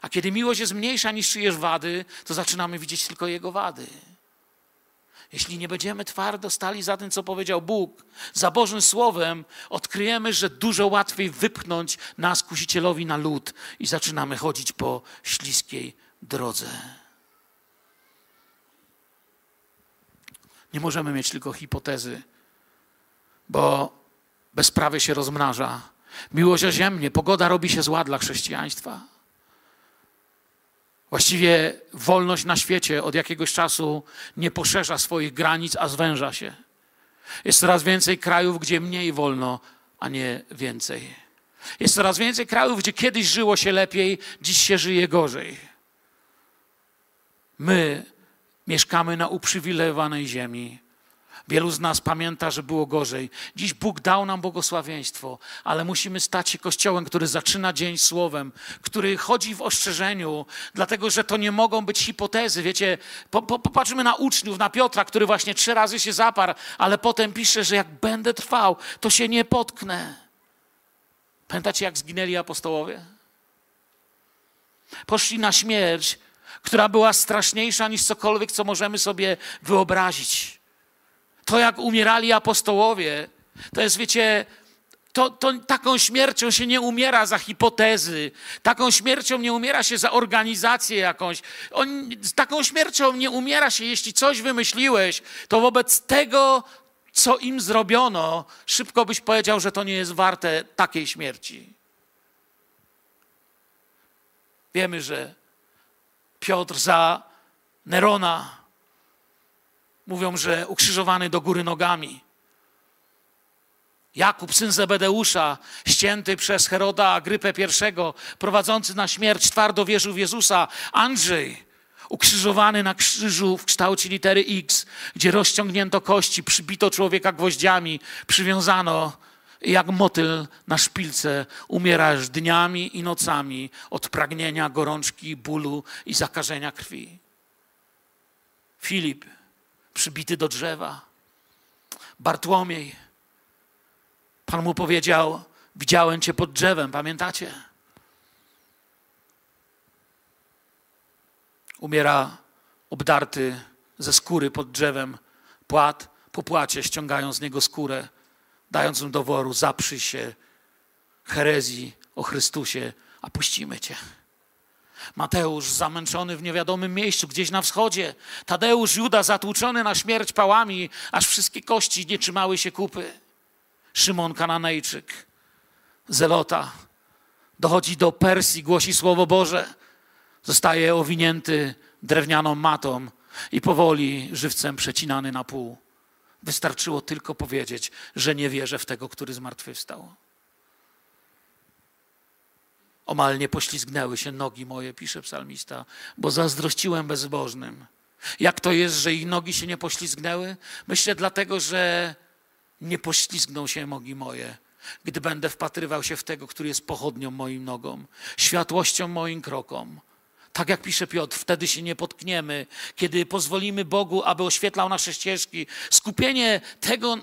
A kiedy miłość jest mniejsza niż czyjeś wady, to zaczynamy widzieć tylko jego wady. Jeśli nie będziemy twardo stali za tym, co powiedział Bóg, za Bożym Słowem, odkryjemy, że dużo łatwiej wypchnąć nas kusicielowi na lód i zaczynamy chodzić po śliskiej drodze. Nie możemy mieć tylko hipotezy, bo bezprawie się rozmnaża. Miłość o ziemię, pogoda robi się zła dla chrześcijaństwa. Właściwie wolność na świecie od jakiegoś czasu nie poszerza swoich granic, a zwęża się. Jest coraz więcej krajów, gdzie mniej wolno, a nie więcej. Jest coraz więcej krajów, gdzie kiedyś żyło się lepiej, dziś się żyje gorzej. My mieszkamy na uprzywilejowanej ziemi. Wielu z nas pamięta, że było gorzej. Dziś Bóg dał nam błogosławieństwo, ale musimy stać się kościołem, który zaczyna dzień słowem, który chodzi w ostrzeżeniu, dlatego że to nie mogą być hipotezy. Wiecie, po, po, popatrzymy na uczniów, na Piotra, który właśnie trzy razy się zaparł, ale potem pisze, że jak będę trwał, to się nie potknę. Pamiętacie, jak zginęli apostołowie? Poszli na śmierć, która była straszniejsza niż cokolwiek, co możemy sobie wyobrazić. To, jak umierali apostołowie, to jest, wiecie, to, to, taką śmiercią się nie umiera za hipotezy, taką śmiercią nie umiera się za organizację jakąś, On, taką śmiercią nie umiera się, jeśli coś wymyśliłeś, to wobec tego co im zrobiono, szybko byś powiedział, że to nie jest warte takiej śmierci. Wiemy, że Piotr za Nerona mówią, że ukrzyżowany do góry nogami. Jakub, syn Zebedeusza, ścięty przez Heroda Agrypę I, prowadzący na śmierć twardo wierzył w Jezusa. Andrzej, ukrzyżowany na krzyżu w kształcie litery X, gdzie rozciągnięto kości, przybito człowieka gwoździami, przywiązano jak motyl na szpilce, umierasz dniami i nocami od pragnienia, gorączki, bólu i zakażenia krwi. Filip, przybity do drzewa. Bartłomiej, Pan mu powiedział: Widziałem cię pod drzewem, pamiętacie? Umiera obdarty ze skóry pod drzewem płat, po płacie ściągają z niego skórę, dając mu do woru: Zaprzyj się herezji o Chrystusie, a puścimy cię. Mateusz zamęczony w niewiadomym miejscu, gdzieś na wschodzie. Tadeusz, Juda zatłuczony na śmierć pałami, aż wszystkie kości nie trzymały się kupy. Szymon Kananejczyk, Zelota, dochodzi do Persji, głosi Słowo Boże, zostaje owinięty drewnianą matą i powoli żywcem przecinany na pół. Wystarczyło tylko powiedzieć, że nie wierzę w tego, który zmartwychwstał. Omal nie poślizgnęły się nogi moje, pisze psalmista, bo zazdrościłem bezbożnym. Jak to jest, że ich nogi się nie poślizgnęły? Myślę dlatego, że nie poślizgną się nogi moje, gdy będę wpatrywał się w tego, który jest pochodnią moim nogom, światłością moim krokom. Tak jak pisze Piotr, wtedy się nie potkniemy, kiedy pozwolimy Bogu, aby oświetlał nasze ścieżki. Skupienie tego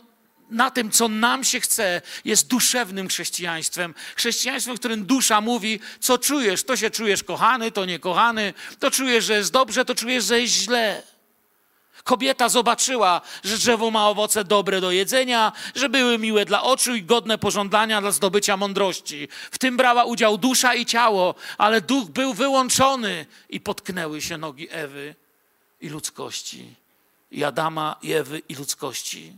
na tym, co nam się chce, jest duszewnym chrześcijaństwem. Chrześcijaństwem, w którym dusza mówi, co czujesz. To się czujesz kochany, to niekochany, to czujesz, że jest dobrze, to czujesz, że jest źle. Kobieta zobaczyła, że drzewo ma owoce dobre do jedzenia, że były miłe dla oczu i godne pożądania dla zdobycia mądrości. W tym brała udział dusza i ciało, ale duch był wyłączony i potknęły się nogi Ewy i ludzkości. I Adama, i Ewy i ludzkości.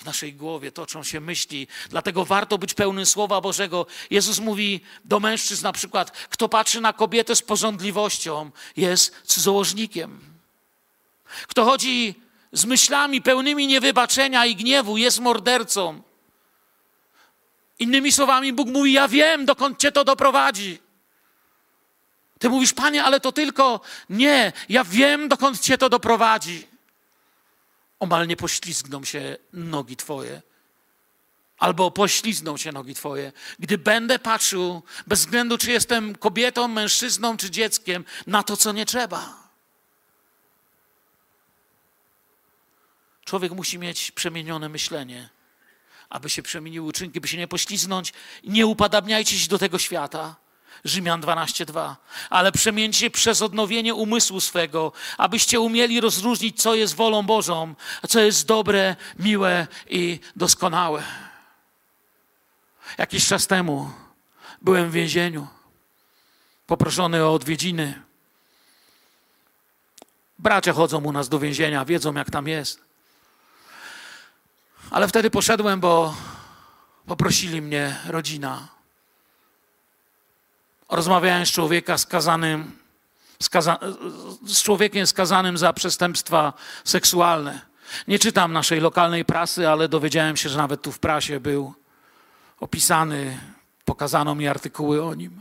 W naszej głowie toczą się myśli, dlatego warto być pełnym Słowa Bożego. Jezus mówi do mężczyzn na przykład, kto patrzy na kobietę z porządliwością, jest cudzołożnikiem. Kto chodzi z myślami pełnymi niewybaczenia i gniewu, jest mordercą. Innymi słowami, Bóg mówi: Ja wiem, dokąd cię to doprowadzi. Ty mówisz, panie, ale to tylko. Nie, ja wiem, dokąd cię to doprowadzi. Omal nie poślizgną się nogi twoje, albo poślizgną się nogi twoje, gdy będę patrzył, bez względu czy jestem kobietą, mężczyzną czy dzieckiem, na to, co nie trzeba. Człowiek musi mieć przemienione myślenie, aby się przemieniły uczynki, by się nie pośliznąć. Nie upadabniajcie się do tego świata. Rzymian 12:2. Ale przemieńcie przez odnowienie umysłu swego, abyście umieli rozróżnić, co jest wolą Bożą, a co jest dobre, miłe i doskonałe. Jakiś czas temu byłem w więzieniu, poproszony o odwiedziny. Bracia chodzą u nas do więzienia, wiedzą jak tam jest. Ale wtedy poszedłem, bo poprosili mnie rodzina. Rozmawiałem z człowieka skazanym, skaza, z człowiekiem skazanym za przestępstwa seksualne. Nie czytam naszej lokalnej prasy, ale dowiedziałem się, że nawet tu w prasie był opisany, pokazano mi artykuły o nim.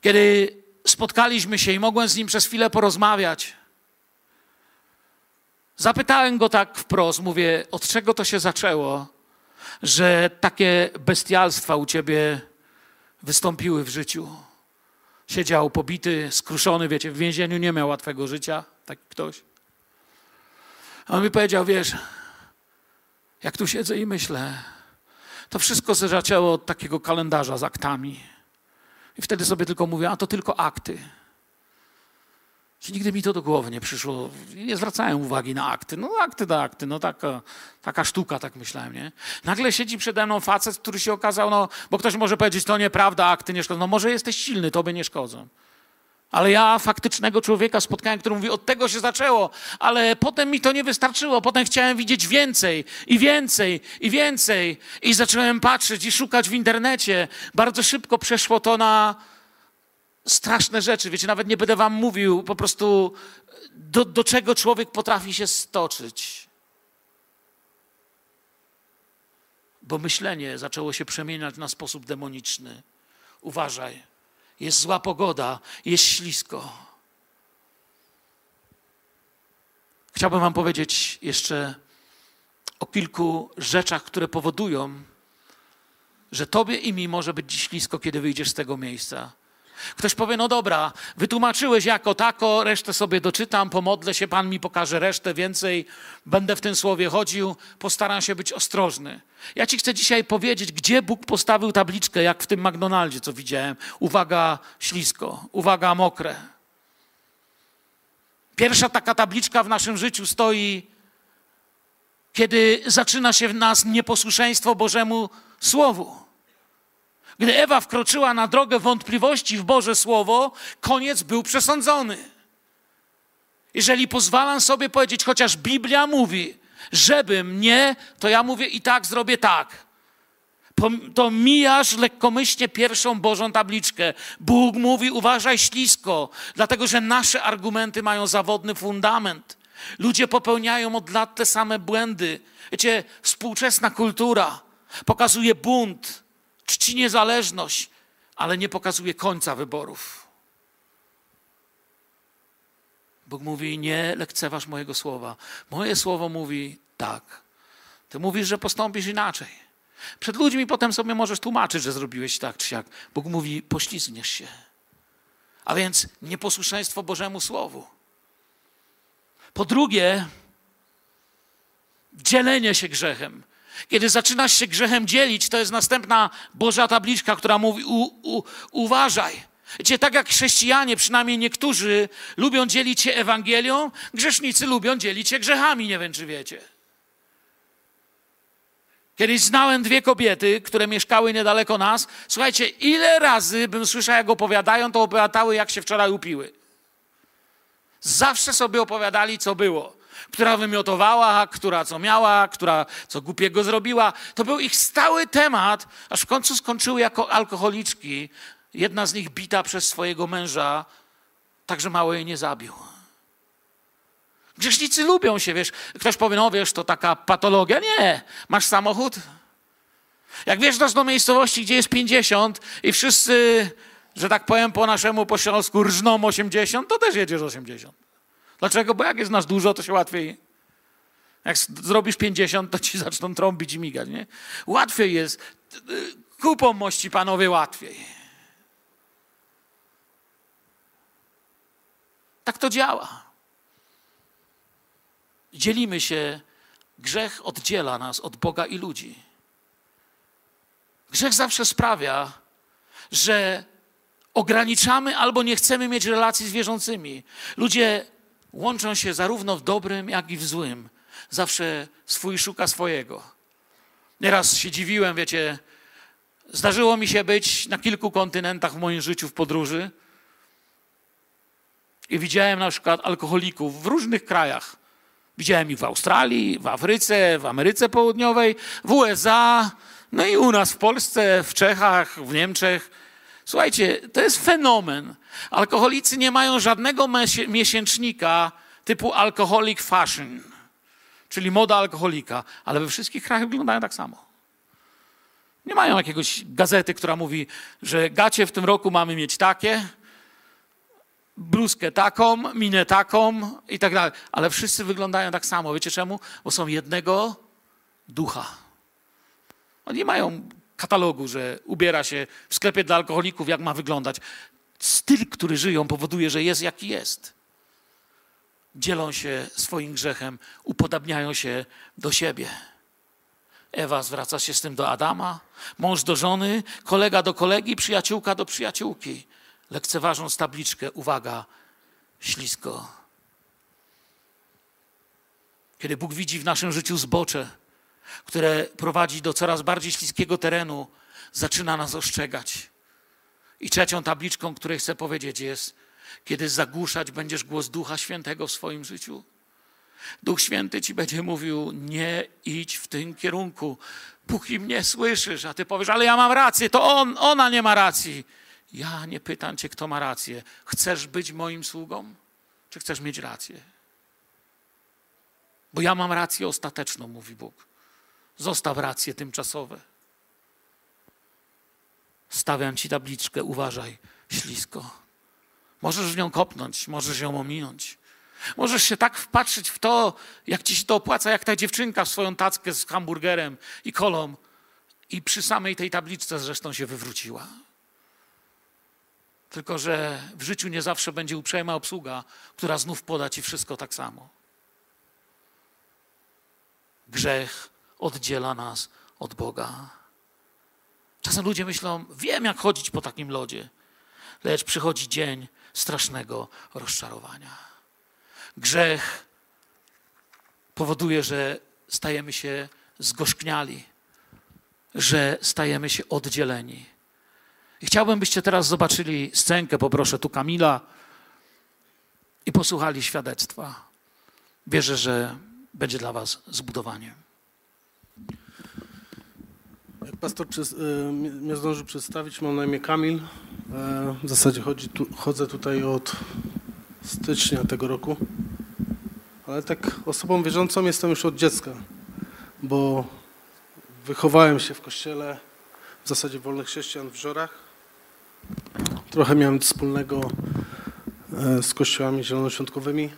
Kiedy spotkaliśmy się i mogłem z nim przez chwilę porozmawiać, Zapytałem go tak wprost, mówię, od czego to się zaczęło, że takie bestialstwa u ciebie wystąpiły w życiu. Siedział pobity, skruszony, wiecie, w więzieniu nie miał łatwego życia, tak ktoś. A on mi powiedział, wiesz, jak tu siedzę i myślę, to wszystko się zaczęło od takiego kalendarza z aktami. I wtedy sobie tylko mówię, a to tylko akty. Nigdy mi to do głowy nie przyszło. Nie zwracałem uwagi na akty. No akty do akty, no taka, taka sztuka, tak myślałem, nie? Nagle siedzi przede mną facet, który się okazał, no, bo ktoś może powiedzieć, to nieprawda, akty nie szkodzą. No może jesteś silny, tobie nie szkodzą. Ale ja faktycznego człowieka spotkałem, który mówi, od tego się zaczęło, ale potem mi to nie wystarczyło. Potem chciałem widzieć więcej i więcej i więcej. I zacząłem patrzeć i szukać w internecie. Bardzo szybko przeszło to na straszne rzeczy. Wiecie, nawet nie będę wam mówił po prostu, do, do czego człowiek potrafi się stoczyć. Bo myślenie zaczęło się przemieniać na sposób demoniczny. Uważaj jest zła pogoda, jest ślisko. Chciałbym Wam powiedzieć jeszcze o kilku rzeczach, które powodują, że Tobie i mi może być ślisko, kiedy wyjdziesz z tego miejsca. Ktoś powie, no dobra, wytłumaczyłeś jako tako, resztę sobie doczytam, pomodlę się, Pan mi pokaże resztę, więcej będę w tym słowie chodził, postaram się być ostrożny. Ja Ci chcę dzisiaj powiedzieć, gdzie Bóg postawił tabliczkę, jak w tym McDonaldzie, co widziałem. Uwaga, ślisko, uwaga, mokre. Pierwsza taka tabliczka w naszym życiu stoi, kiedy zaczyna się w nas nieposłuszeństwo Bożemu Słowu. Gdy Ewa wkroczyła na drogę wątpliwości w Boże Słowo, koniec był przesądzony. Jeżeli pozwalam sobie powiedzieć, chociaż Biblia mówi, żebym nie, to ja mówię i tak zrobię tak. To mijasz lekkomyślnie pierwszą Bożą tabliczkę. Bóg mówi, uważaj ślisko, dlatego że nasze argumenty mają zawodny fundament. Ludzie popełniają od lat te same błędy. Wiecie, współczesna kultura pokazuje bunt, czci niezależność, ale nie pokazuje końca wyborów. Bóg mówi: Nie lekceważ mojego słowa. Moje słowo mówi tak. Ty mówisz, że postąpisz inaczej. Przed ludźmi potem sobie możesz tłumaczyć, że zrobiłeś tak czy siak. Bóg mówi: poślizgniesz się. A więc nieposłuszeństwo Bożemu Słowu. Po drugie, dzielenie się grzechem. Kiedy zaczynasz się grzechem dzielić, to jest następna Boża tabliczka, która mówi: u, u, uważaj. Wiecie, tak jak chrześcijanie, przynajmniej niektórzy, lubią dzielić się Ewangelią, grzesznicy lubią dzielić się grzechami, nie wiem czy wiecie. Kiedyś znałem dwie kobiety, które mieszkały niedaleko nas. Słuchajcie, ile razy bym słyszał, jak opowiadają, to opowiadały, jak się wczoraj upiły. Zawsze sobie opowiadali, co było która wymiotowała, która co miała, która co głupiego zrobiła. To był ich stały temat, aż w końcu skończyły jako alkoholiczki. Jedna z nich bita przez swojego męża, tak że mało jej nie zabił. Grzesznicy lubią się, wiesz. Ktoś powie, no wiesz, to taka patologia. Nie, masz samochód? Jak wjeżdżasz do miejscowości, gdzie jest 50 i wszyscy, że tak powiem po naszemu po śląsku, rżną 80, to też jedziesz 80. Dlaczego? Bo jak jest nas dużo, to się łatwiej. Jak zrobisz 50, to ci (laughs) zaczną trąbić i migać, nie? Łatwiej jest. Kupą mości panowie łatwiej. Tak to działa. Dzielimy się, grzech oddziela nas od Boga i ludzi. Grzech zawsze sprawia, że ograniczamy albo nie chcemy mieć relacji z wierzącymi. Ludzie łączą się zarówno w dobrym, jak i w złym. Zawsze swój szuka swojego. Nieraz się dziwiłem, wiecie, zdarzyło mi się być na kilku kontynentach w moim życiu w podróży i widziałem na przykład alkoholików w różnych krajach. Widziałem ich w Australii, w Afryce, w Ameryce Południowej, w USA, no i u nas w Polsce, w Czechach, w Niemczech. Słuchajcie, to jest fenomen. Alkoholicy nie mają żadnego miesięcznika typu alcoholic fashion, czyli moda alkoholika, ale we wszystkich krajach wyglądają tak samo. Nie mają jakiegoś gazety, która mówi, że gacie w tym roku mamy mieć takie, bluzkę taką, minę taką i tak dalej. Ale wszyscy wyglądają tak samo. Wiecie czemu? Bo są jednego ducha. Oni mają katalogu, że ubiera się w sklepie dla alkoholików, jak ma wyglądać. Styl, który żyją, powoduje, że jest jaki jest. Dzielą się swoim grzechem, upodabniają się do siebie. Ewa zwraca się z tym do Adama, mąż do żony, kolega do kolegi, przyjaciółka do przyjaciółki. Lekceważąc tabliczkę, uwaga, ślisko. Kiedy Bóg widzi w naszym życiu zbocze, które prowadzi do coraz bardziej śliskiego terenu, zaczyna nas ostrzegać. I trzecią tabliczką, której chcę powiedzieć, jest Kiedy zagłuszać będziesz głos Ducha Świętego w swoim życiu? Duch Święty ci będzie mówił: Nie idź w tym kierunku, póki mnie słyszysz, a ty powiesz: Ale ja mam rację, to on, ona nie ma racji. Ja nie pytam cię, kto ma rację. Chcesz być moim sługą, czy chcesz mieć rację? Bo ja mam rację ostateczną, mówi Bóg. Zostaw racje tymczasowe. Stawiam ci tabliczkę, uważaj, ślisko. Możesz w nią kopnąć, możesz ją ominąć. Możesz się tak wpatrzyć w to, jak ci się to opłaca, jak ta dziewczynka w swoją tackę z hamburgerem i kolą i przy samej tej tabliczce zresztą się wywróciła. Tylko, że w życiu nie zawsze będzie uprzejma obsługa, która znów poda ci wszystko tak samo. Grzech oddziela nas od Boga. Czasem ludzie myślą, wiem jak chodzić po takim lodzie, lecz przychodzi dzień strasznego rozczarowania. Grzech powoduje, że stajemy się zgorzkniali, że stajemy się oddzieleni. I chciałbym, byście teraz zobaczyli scenkę, poproszę tu Kamila i posłuchali świadectwa. Wierzę, że będzie dla Was zbudowaniem. Pastor przez, y, mnie zdążył przedstawić, mam na imię Kamil. E, w zasadzie chodzi tu, chodzę tutaj od stycznia tego roku. Ale tak osobą wierzącą jestem już od dziecka, bo wychowałem się w kościele, w zasadzie wolnych chrześcijan w Żorach. Trochę miałem wspólnego e, z kościołami zielonoświątkowymi,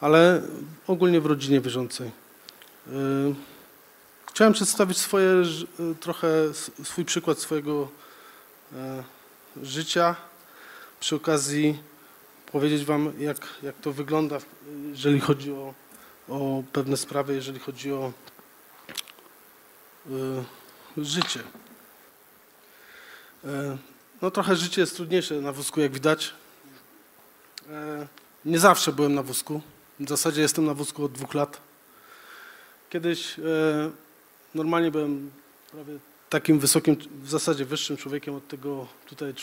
ale ogólnie w rodzinie wierzącej. Chciałem przedstawić swoje, trochę swój przykład swojego e, życia. Przy okazji powiedzieć Wam, jak, jak to wygląda, jeżeli chodzi o, o pewne sprawy, jeżeli chodzi o e, życie. E, no trochę życie jest trudniejsze na wózku, jak widać. Nie zawsze byłem na wózku. W zasadzie jestem na wózku od dwóch lat. Kiedyś normalnie byłem prawie takim wysokim, w zasadzie wyższym człowiekiem od tego tutaj e,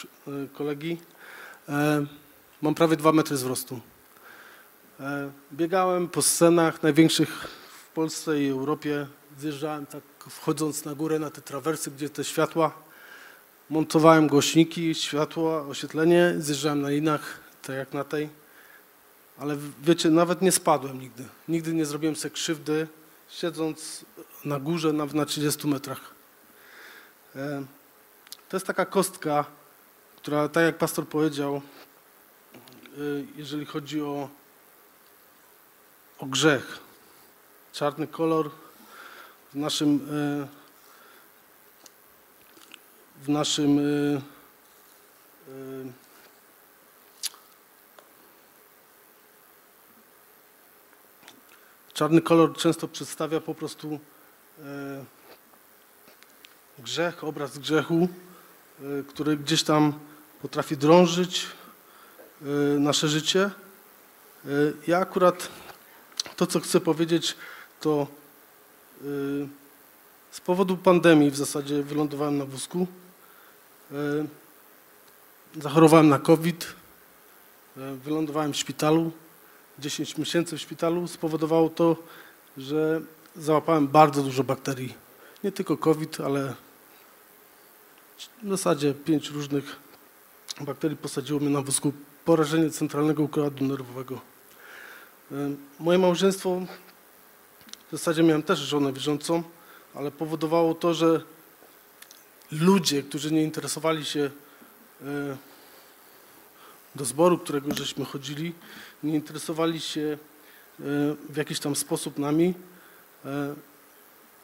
kolegi. E, Mam prawie dwa metry wzrostu. E, Biegałem po scenach największych w Polsce i Europie. Zjeżdżałem tak wchodząc na górę na te trawersy, gdzie te światła. Montowałem głośniki, światła, oświetlenie. Zjeżdżałem na linach, tak jak na tej. Ale wiecie, nawet nie spadłem nigdy. Nigdy nie zrobiłem sobie krzywdy, siedząc na górze nawet na 30 metrach. E, To jest taka kostka, która, tak jak pastor powiedział, e, jeżeli chodzi o, o grzech, czarny kolor w naszym, e, w naszym e, e, Czarny kolor często przedstawia po prostu e, grzech, obraz grzechu, e, który gdzieś tam potrafi drążyć e, nasze życie. Ja akurat to, co chcę powiedzieć, to z powodu pandemii w zasadzie wylądowałem na wózku. Zachorowałem na COVID, wylądowałem w szpitalu. 10 miesięcy w szpitalu spowodowało to, że załapałem bardzo dużo bakterii. Nie tylko COVID, ale w zasadzie pięć różnych bakterii posadziło mnie na wózku. Porażenie centralnego układu nerwowego. Em, Moje małżeństwo, w zasadzie miałem też żonę wierzącą, ale powodowało to, że ludzie, którzy nie interesowali się e, do zboru, którego żeśmy chodzili, nie interesowali się e, w jakiś tam sposób nami. E,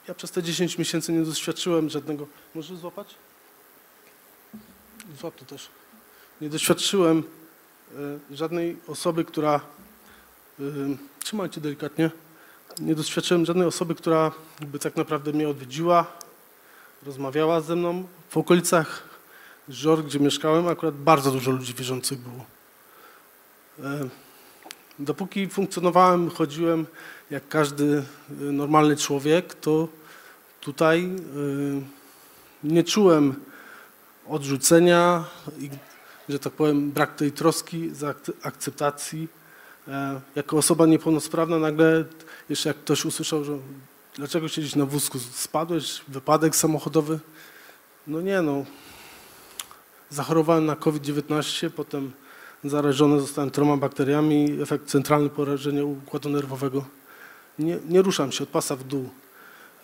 Ja przez te 10 miesięcy nie doświadczyłem żadnego. Może złapać? Złap to też. Nie doświadczyłem e, żadnej osoby, która. Trzymajcie delikatnie. Nie doświadczyłem żadnej osoby, która by tak naprawdę mnie odwiedziła, rozmawiała ze mną. W okolicach Żor, gdzie mieszkałem, akurat bardzo dużo ludzi wierzących było. Dopóki funkcjonowałem, chodziłem jak każdy y, normalny człowiek, to tutaj y, nie czułem odrzucenia, ig- że tak powiem, brak tej troski, zaak- akceptacji. E, Jako osoba niepełnosprawna nagle, jeszcze jak ktoś usłyszał, że dlaczego siedzisz na wózku, spadłeś, wypadek samochodowy? No nie no, zachorowałem na COVID-19, potem zarażony zostałem troma bakteriami, efekt centralny porażenia układu nerwowego. Nie, nie ruszam się od pasa w dół.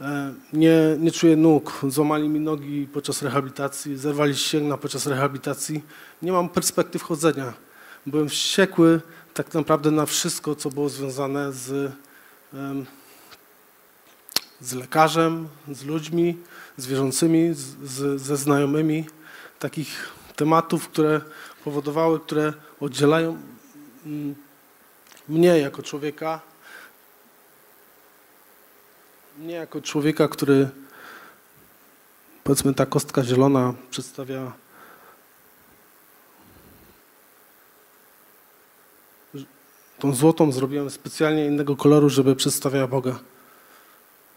E, Nie, nie czuję nóg. Złamali mi nogi podczas rehabilitacji, zerwali ścięgna podczas rehabilitacji. Nie mam perspektyw chodzenia. Byłem wściekły tak naprawdę na wszystko, co było związane z, z lekarzem, z ludźmi, z wierzącymi, z, z, ze znajomymi. Takich tematów, które powodowały, które oddzielają mm, mnie jako człowieka mnie jako człowieka, który powiedzmy ta kostka zielona przedstawia tą złotą zrobiłem specjalnie innego koloru, żeby przedstawiała Boga.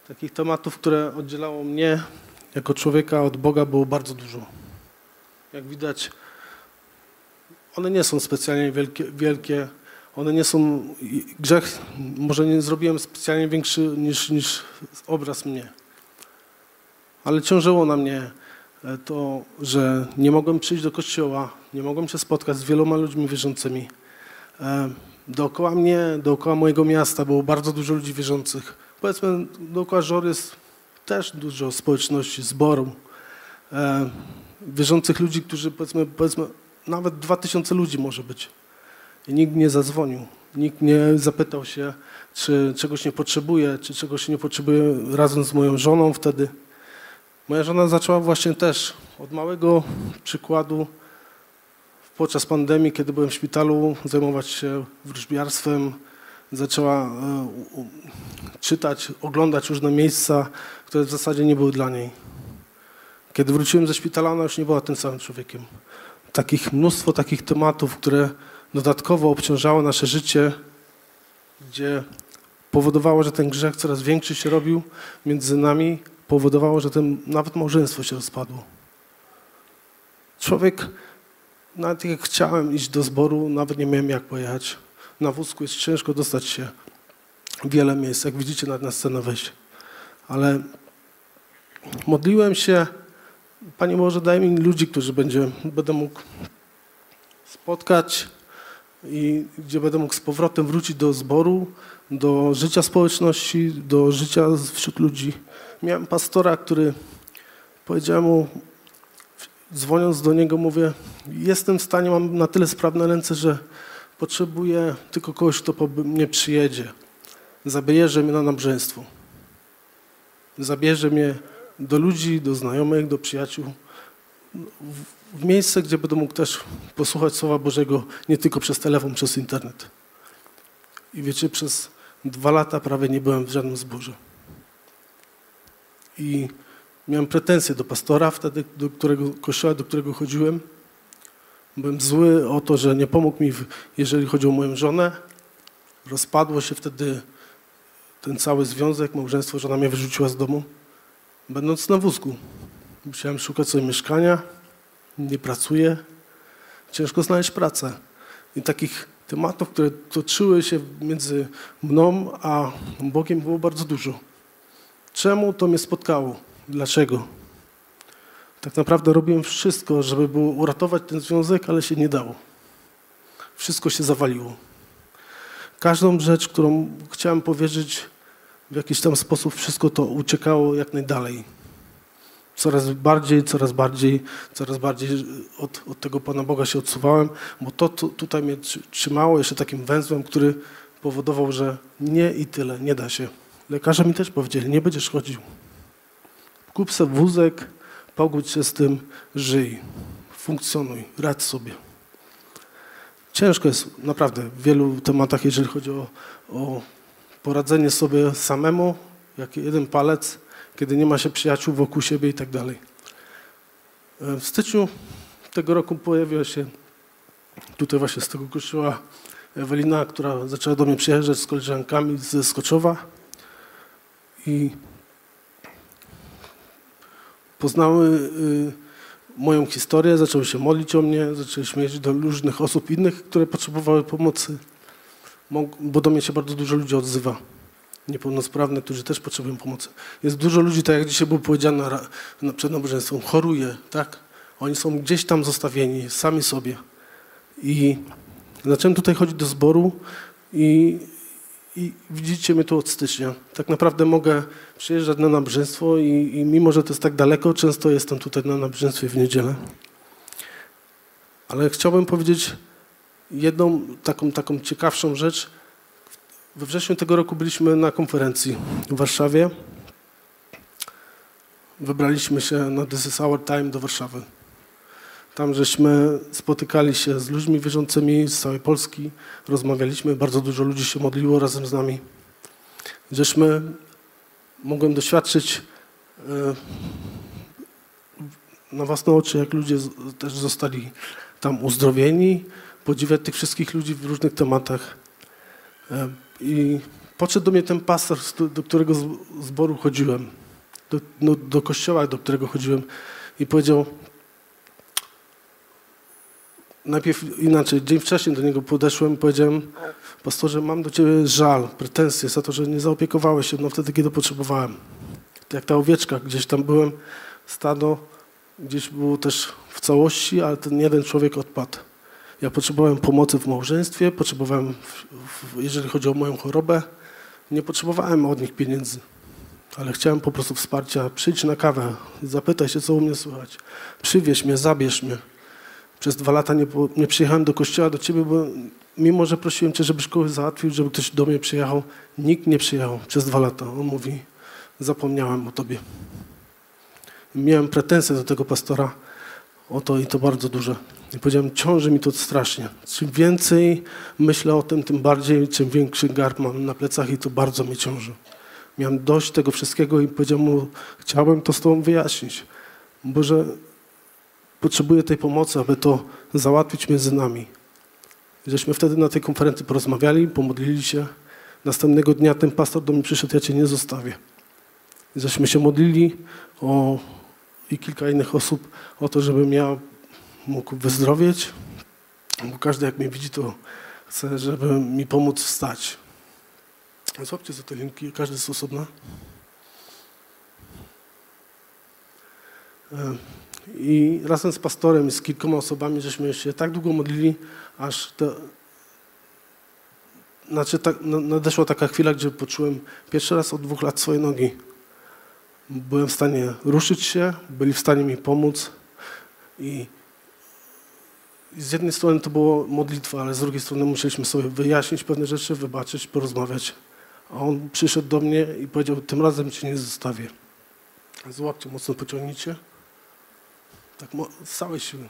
Takich tematów, które oddzielało mnie jako człowieka od Boga było bardzo dużo. Jak widać, one nie są specjalnie wielkie, wielkie one nie są, grzech może nie zrobiłem specjalnie większy niż, niż obraz mnie. Ale ciążyło na mnie e, to, że nie mogłem przyjść do kościoła, nie mogłem się spotkać z wieloma ludźmi wierzącymi. E, Dookoła mnie, dookoła mojego miasta było bardzo dużo ludzi wierzących. Powiedzmy, dookoła Żor jest też dużo społeczności, zboru. E, Wierzących ludzi, którzy powiedzmy, powiedzmy nawet dwa tysiące ludzi może być. I nikt nie zadzwonił, nikt nie zapytał się, czy czegoś nie potrzebuje, czy czegoś nie potrzebuje razem z moją żoną wtedy. Moja żona zaczęła właśnie też od małego przykładu podczas pandemii, kiedy byłem w szpitalu, zajmować się wróżbiarstwem. Zaczęła e, czytać, oglądać różne miejsca, które w zasadzie nie były dla niej. Kiedy wróciłem ze szpitala, ona już nie była tym samym człowiekiem. Takich mnóstwo takich tematów, które dodatkowo obciążało nasze życie, gdzie powodowało, że ten grzech coraz większy się robił między nami, powodowało, że ten, nawet małżeństwo się rozpadło. Człowiek, nawet jak chciałem iść do zboru, nawet nie miałem jak pojechać. Na wózku jest ciężko dostać się wiele miejsc, jak widzicie na scenę wejść. Ale modliłem się, Panie Boże, daj mi ludzi, którzy będzie, będę mógł spotkać, i gdzie będę mógł z powrotem wrócić do zboru, do życia społeczności, do życia wśród ludzi. Miałem pastora, który powiedziałem mu, dzwoniąc do niego, mówię, jestem w stanie, mam na tyle sprawne ręce, że potrzebuję tylko kogoś, kto po mnie przyjedzie. Zabierze mnie na nabrzeństwo. Zabierze mnie do ludzi, do znajomych, do przyjaciół w miejsce, gdzie będę mógł też posłuchać Słowa Bożego nie tylko przez telefon, przez internet. I wiecie, przez dwa lata prawie nie byłem w żadnym zborze. I miałem pretensje do pastora wtedy, do którego kościoła, do którego chodziłem. Byłem zły o to, że nie pomógł mi, w- jeżeli chodzi o moją żonę. Rozpadło się wtedy ten cały związek, małżeństwo, żona mnie wyrzuciła z domu, będąc na wózku. Musiałem szukać sobie mieszkania, nie pracuję, ciężko znaleźć pracę. I takich tematów, które toczyły się między mną a Bogiem było bardzo dużo. Czemu to mnie spotkało? Dlaczego? Tak naprawdę robiłem wszystko, żeby było uratować ten związek, ale się nie dało. Wszystko się zawaliło. Każdą rzecz, którą chciałem powierzyć w jakiś tam sposób, wszystko to uciekało jak najdalej coraz bardziej, coraz bardziej, coraz bardziej od, od tego Pana Boga się odsuwałem, bo to tu, tutaj mnie trzy- trzymało jeszcze takim węzłem, który powodował, że nie i tyle, nie da się. Lekarze mi też powiedzieli, nie będziesz chodził. Kup sobie wózek, pogódź się z tym, żyj, funkcjonuj, radź sobie. Ciężko jest naprawdę w wielu tematach, jeżeli chodzi o, o poradzenie sobie samemu, jak jeden palec, kiedy nie ma się przyjaciół wokół siebie i tak dalej. E, W styczniu tego roku pojawiła się tutaj właśnie z tego kościoła Ewelina, która zaczęła do mnie przyjeżdżać z koleżankami ze Skoczowa i poznały y, moją historię, zaczęły się modlić o mnie, zaczęliśmy jeździć do różnych osób innych, które potrzebowały pomocy, bo do mnie się bardzo dużo ludzi odzywa. Niepełnosprawne, którzy też potrzebują pomocy. Jest dużo ludzi, tak jak dzisiaj było powiedziane na- przed choruje, tak? Oni są gdzieś tam zostawieni, sami sobie. I zacząłem tutaj chodzić do zboru i, i widzicie mnie tu od stycznia. Tak naprawdę mogę przyjeżdżać na nabożeństwo i, i mimo, że to jest tak daleko, często jestem tutaj na nabożeństwie w niedzielę. Ale chciałbym powiedzieć jedną taką, taką ciekawszą rzecz. We wrześniu tego roku byliśmy na konferencji w Warszawie. Wybraliśmy się na This is Our Time do Warszawy. Tam żeśmy spotykali się z ludźmi wierzącymi z całej Polski, rozmawialiśmy, bardzo dużo ludzi się modliło razem z nami. Żeśmy, mogłem doświadczyć e, na własne oczy, jak ludzie też zostali tam uzdrowieni, podziwiać tych wszystkich ludzi w różnych tematach. E, I podszedł do mnie ten pastor, do którego zboru chodziłem, do, no, do kościoła, do którego chodziłem i powiedział, najpierw inaczej, dzień wcześniej do niego podeszłem i powiedziałem, pastorze, mam do ciebie żal, pretensje za to, że nie zaopiekowałeś się mną wtedy, kiedy potrzebowałem. Jak ta owieczka, gdzieś tam byłem, stado gdzieś było też w całości, ale ten jeden człowiek odpadł. Ja potrzebowałem pomocy w małżeństwie, potrzebowałem, jeżeli chodzi o moją chorobę, nie potrzebowałem od nich pieniędzy, ale chciałem po prostu wsparcia. Przyjdź na kawę, zapytaj się, co u mnie słychać. Przywieź mnie, zabierz mnie. Przez dwa lata nie, nie przyjechałem do kościoła do ciebie, bo mimo, że prosiłem cię, żebyś kogoś załatwił, żeby ktoś do mnie przyjechał, nikt nie przyjechał przez dwa lata. On mówi, zapomniałem o tobie. Miałem pretensje do tego pastora o to i to bardzo duże. I powiedziałem, ciąży mi to strasznie. Czym więcej myślę o tym, tym bardziej, czym większy garb mam na plecach i to bardzo mnie ciąży. Miałem dość tego wszystkiego i powiedziałem mu, chciałbym to z tobą wyjaśnić, bo że potrzebuję tej pomocy, aby to załatwić między nami. I Żeśmy wtedy na tej konferencji porozmawiali, pomodlili się. Następnego dnia ten pastor do mnie przyszedł, ja cię nie zostawię. I Żeśmy się modlili o, i kilka innych osób o to, żebym ja mógł wyzdrowieć, bo każdy jak mnie widzi, to chce, żeby mi pomóc wstać. Złapcie za te linki, każdy jest osobna. E, I razem z pastorem z kilkoma osobami żeśmy się tak długo modlili, aż to, znaczy tak, na- nadeszła taka chwila, gdzie poczułem pierwszy raz od dwóch lat swoje nogi. Byłem w stanie ruszyć się, byli w stanie mi pomóc i z jednej strony to było modlitwa, ale z drugiej strony musieliśmy sobie wyjaśnić pewne rzeczy, wybaczyć, porozmawiać. A on przyszedł do mnie i powiedział, tym razem cię nie zostawię. Złapcie, mocno pociągnijcie. Tak z całej siły.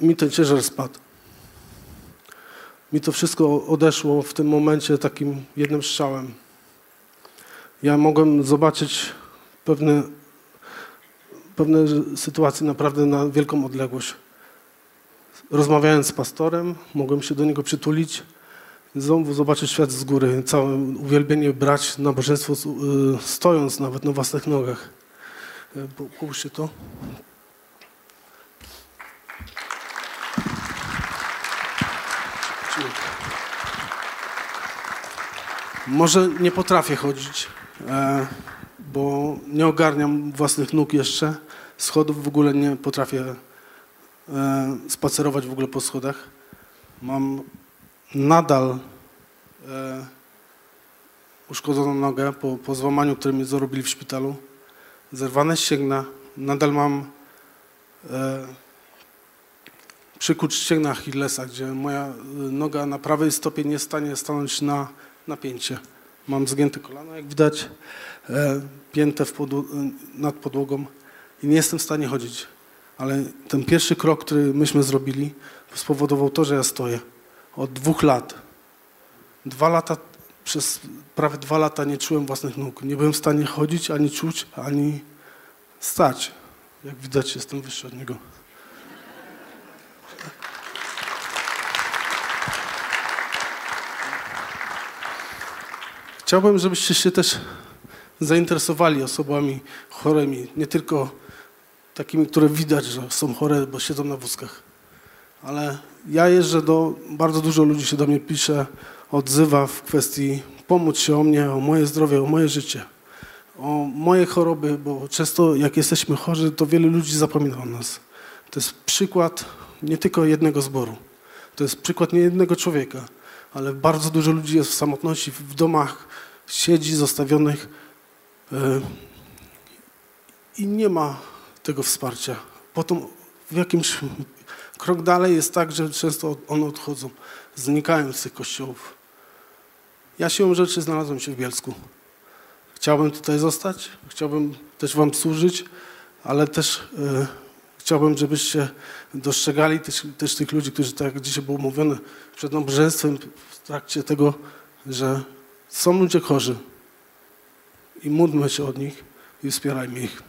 Mi ten ciężar spadł. Mi to wszystko odeszło w tym momencie takim jednym strzałem. Ja mogłem zobaczyć pewne, pewne sytuacje naprawdę na wielką odległość. Rozmawiając z pastorem, mogłem się do niego przytulić, znowu zobaczyć świat z góry, całe uwielbienie brać, nabożeństwo y, stojąc nawet na własnych nogach. Po- Połóżcie to. Może nie potrafię chodzić, e, bo nie ogarniam własnych nóg jeszcze. Schodów w ogóle nie potrafię e, spacerować w ogóle po schodach. Mam nadal e, uszkodzoną nogę po, po złamaniu, które mi zarobili w szpitalu. Zerwane ścięgna. Nadal mam e, przykurcz ścięgna Achillesa, gdzie moja e, noga na prawej stopie nie stanie stanąć na napięcie. Mam zgięte kolano, jak widać, e, pięte nad podłogą i nie jestem w stanie chodzić. Ale ten pierwszy krok, który myśmy zrobili, spowodował to, że ja stoję. Od dwóch lat. Dwa lata, przez prawie dwa lata nie czułem własnych nóg. Nie byłem w stanie chodzić, ani czuć, ani stać. Jak widać, jestem wyższy od niego. Chciałbym, żebyście się też zainteresowali osobami chorymi, nie tylko takimi, które widać, że są chore, bo siedzą na wózkach. Ale ja jeżdżę do, bardzo dużo ludzi się do mnie pisze, odzywa w kwestii pomóc się o mnie, o moje zdrowie, o moje życie, o moje choroby, bo często jak jesteśmy chorzy, to wielu ludzi zapomina o nas. To jest przykład nie tylko jednego zboru, to jest przykład nie jednego człowieka, ale bardzo dużo ludzi jest w samotności, w domach siedzi zostawionych yy, i nie ma tego wsparcia. Potem w jakimś krok dalej jest tak, że często one odchodzą, znikają z tych kościołów. Ja siłą rzeczy znalazłem się w Bielsku. Chciałbym tutaj zostać, chciałbym też wam służyć, ale też e, chciałbym, żebyście dostrzegali też, też, tych ludzi, którzy, tak jak dzisiaj było mówione, przed nabożeństwem w trakcie tego, że są ludzie chorzy i módlmy się od nich i wspierajmy ich.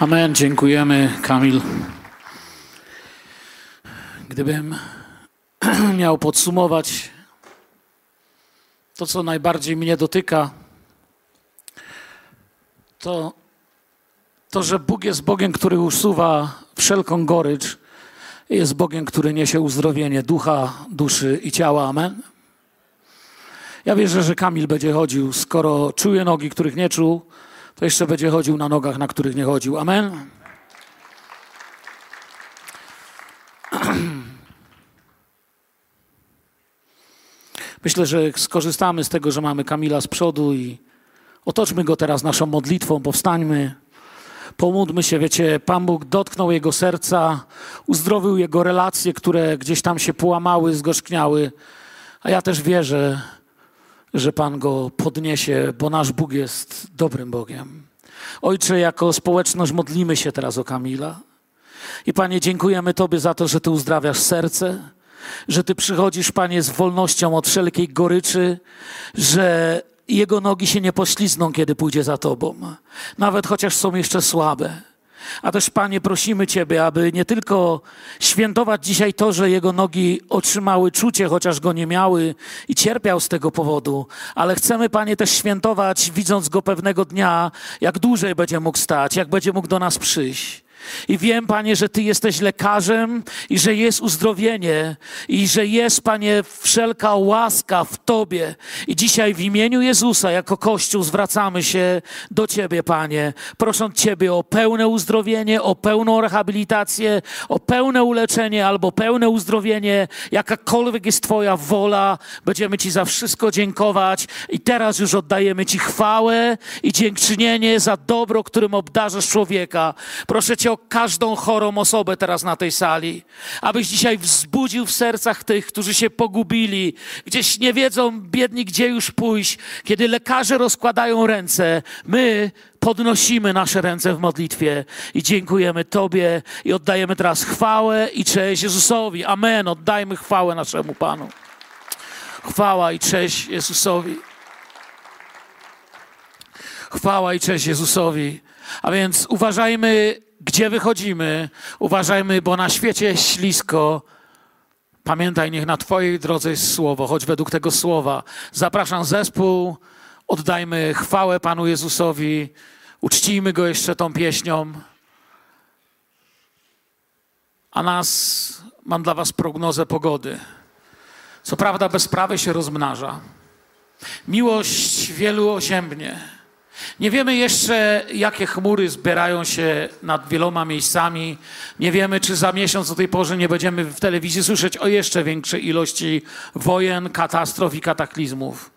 Amen, dziękujemy, Kamil. Gdybym (clears throat) miał podsumować to, co najbardziej mnie dotyka, to to, że Bóg jest Bogiem, który usuwa wszelką gorycz, jest Bogiem, który niesie uzdrowienie ducha, duszy i ciała. Amen. Ja wierzę, że Kamil będzie chodził, skoro czuje nogi, których nie czuł, to jeszcze będzie chodził na nogach, na których nie chodził. Amen. (clears throat) Myślę, że skorzystamy z tego, że mamy Kamila z przodu i otoczmy go teraz naszą modlitwą, powstańmy. Pomódlmy się, wiecie, Pan Bóg dotknął jego serca, uzdrowił jego relacje, które gdzieś tam się połamały, zgorzkniały. A ja też wierzę, że Pan go podniesie, bo nasz Bóg jest dobrym Bogiem. Ojcze, jako społeczność modlimy się teraz o Kamila. I Panie, dziękujemy Tobie za to, że Ty uzdrawiasz serce, że Ty przychodzisz, Panie, z wolnością od wszelkiej goryczy, że jego nogi się nie poślizną, kiedy pójdzie za Tobą, nawet chociaż są jeszcze słabe. A też, Panie, prosimy Ciebie, aby nie tylko świętować dzisiaj to, że jego nogi otrzymały czucie, chociaż go nie miały i cierpiał z tego powodu, ale chcemy, Panie, też świętować, widząc go pewnego dnia, jak dłużej będzie mógł stać, jak będzie mógł do nas przyjść. I wiem, Panie, że Ty jesteś lekarzem i że jest uzdrowienie i że jest, Panie, wszelka łaska w Tobie. I dzisiaj w imieniu Jezusa, jako Kościół, zwracamy się do Ciebie, Panie, prosząc Ciebie o pełne uzdrowienie, o pełną rehabilitację, o pełne uleczenie albo pełne uzdrowienie. Jakakolwiek jest Twoja wola, będziemy Ci za wszystko dziękować. I teraz już oddajemy Ci chwałę i dziękczynienie za dobro, którym obdarzasz człowieka. Proszę Cię o każdą chorą osobę teraz na tej sali, abyś dzisiaj wzbudził w sercach tych, którzy się pogubili, gdzieś nie wiedzą biedni, gdzie już pójść. Kiedy lekarze rozkładają ręce, my podnosimy nasze ręce w modlitwie i dziękujemy Tobie i oddajemy teraz chwałę i cześć Jezusowi. Amen. Oddajmy chwałę naszemu Panu. Chwała i cześć Jezusowi. Chwała i cześć Jezusowi. A więc uważajmy gdzie wychodzimy, uważajmy, bo na świecie jest ślisko. Pamiętaj, niech na Twojej drodze jest słowo, choć według tego słowa. Zapraszam zespół, oddajmy chwałę Panu Jezusowi, uczcijmy Go jeszcze tą pieśnią. A nas, mam dla Was prognozę pogody. Co prawda bezprawie się rozmnaża. Miłość wielu osiębnie. Nie wiemy jeszcze, jakie chmury zbierają się nad wieloma miejscami. Nie wiemy, czy za miesiąc o tej porze nie będziemy w telewizji słyszeć o jeszcze większej ilości wojen, katastrof i kataklizmów.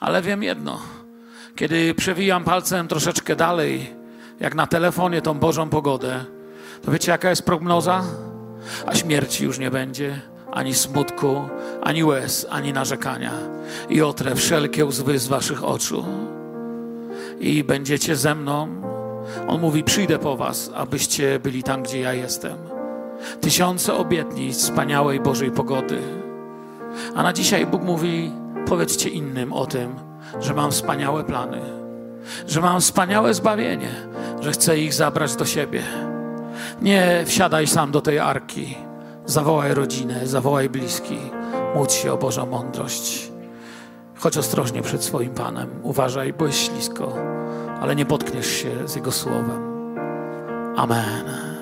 Ale wiem jedno. Kiedy przewijam palcem troszeczkę dalej, jak na telefonie tą Bożą pogodę, to wiecie, jaka jest prognoza? A śmierci już nie będzie, ani smutku, ani łez, ani narzekania. I otrę wszelkie łzy z waszych oczu i będziecie ze mną. On mówi: Przyjdę po Was, abyście byli tam, gdzie ja jestem. Tysiące obietnic wspaniałej Bożej pogody. A na dzisiaj Bóg mówi: Powiedzcie innym o tym, że mam wspaniałe plany, że mam wspaniałe zbawienie, że chcę ich zabrać do siebie. Nie wsiadaj sam do tej arki. Zawołaj rodzinę, zawołaj bliski, módl się o Bożą mądrość. Chodź ostrożnie przed swoim Panem. Uważaj, bo jest ślisko, ale nie potkniesz się z Jego słowem. Amen.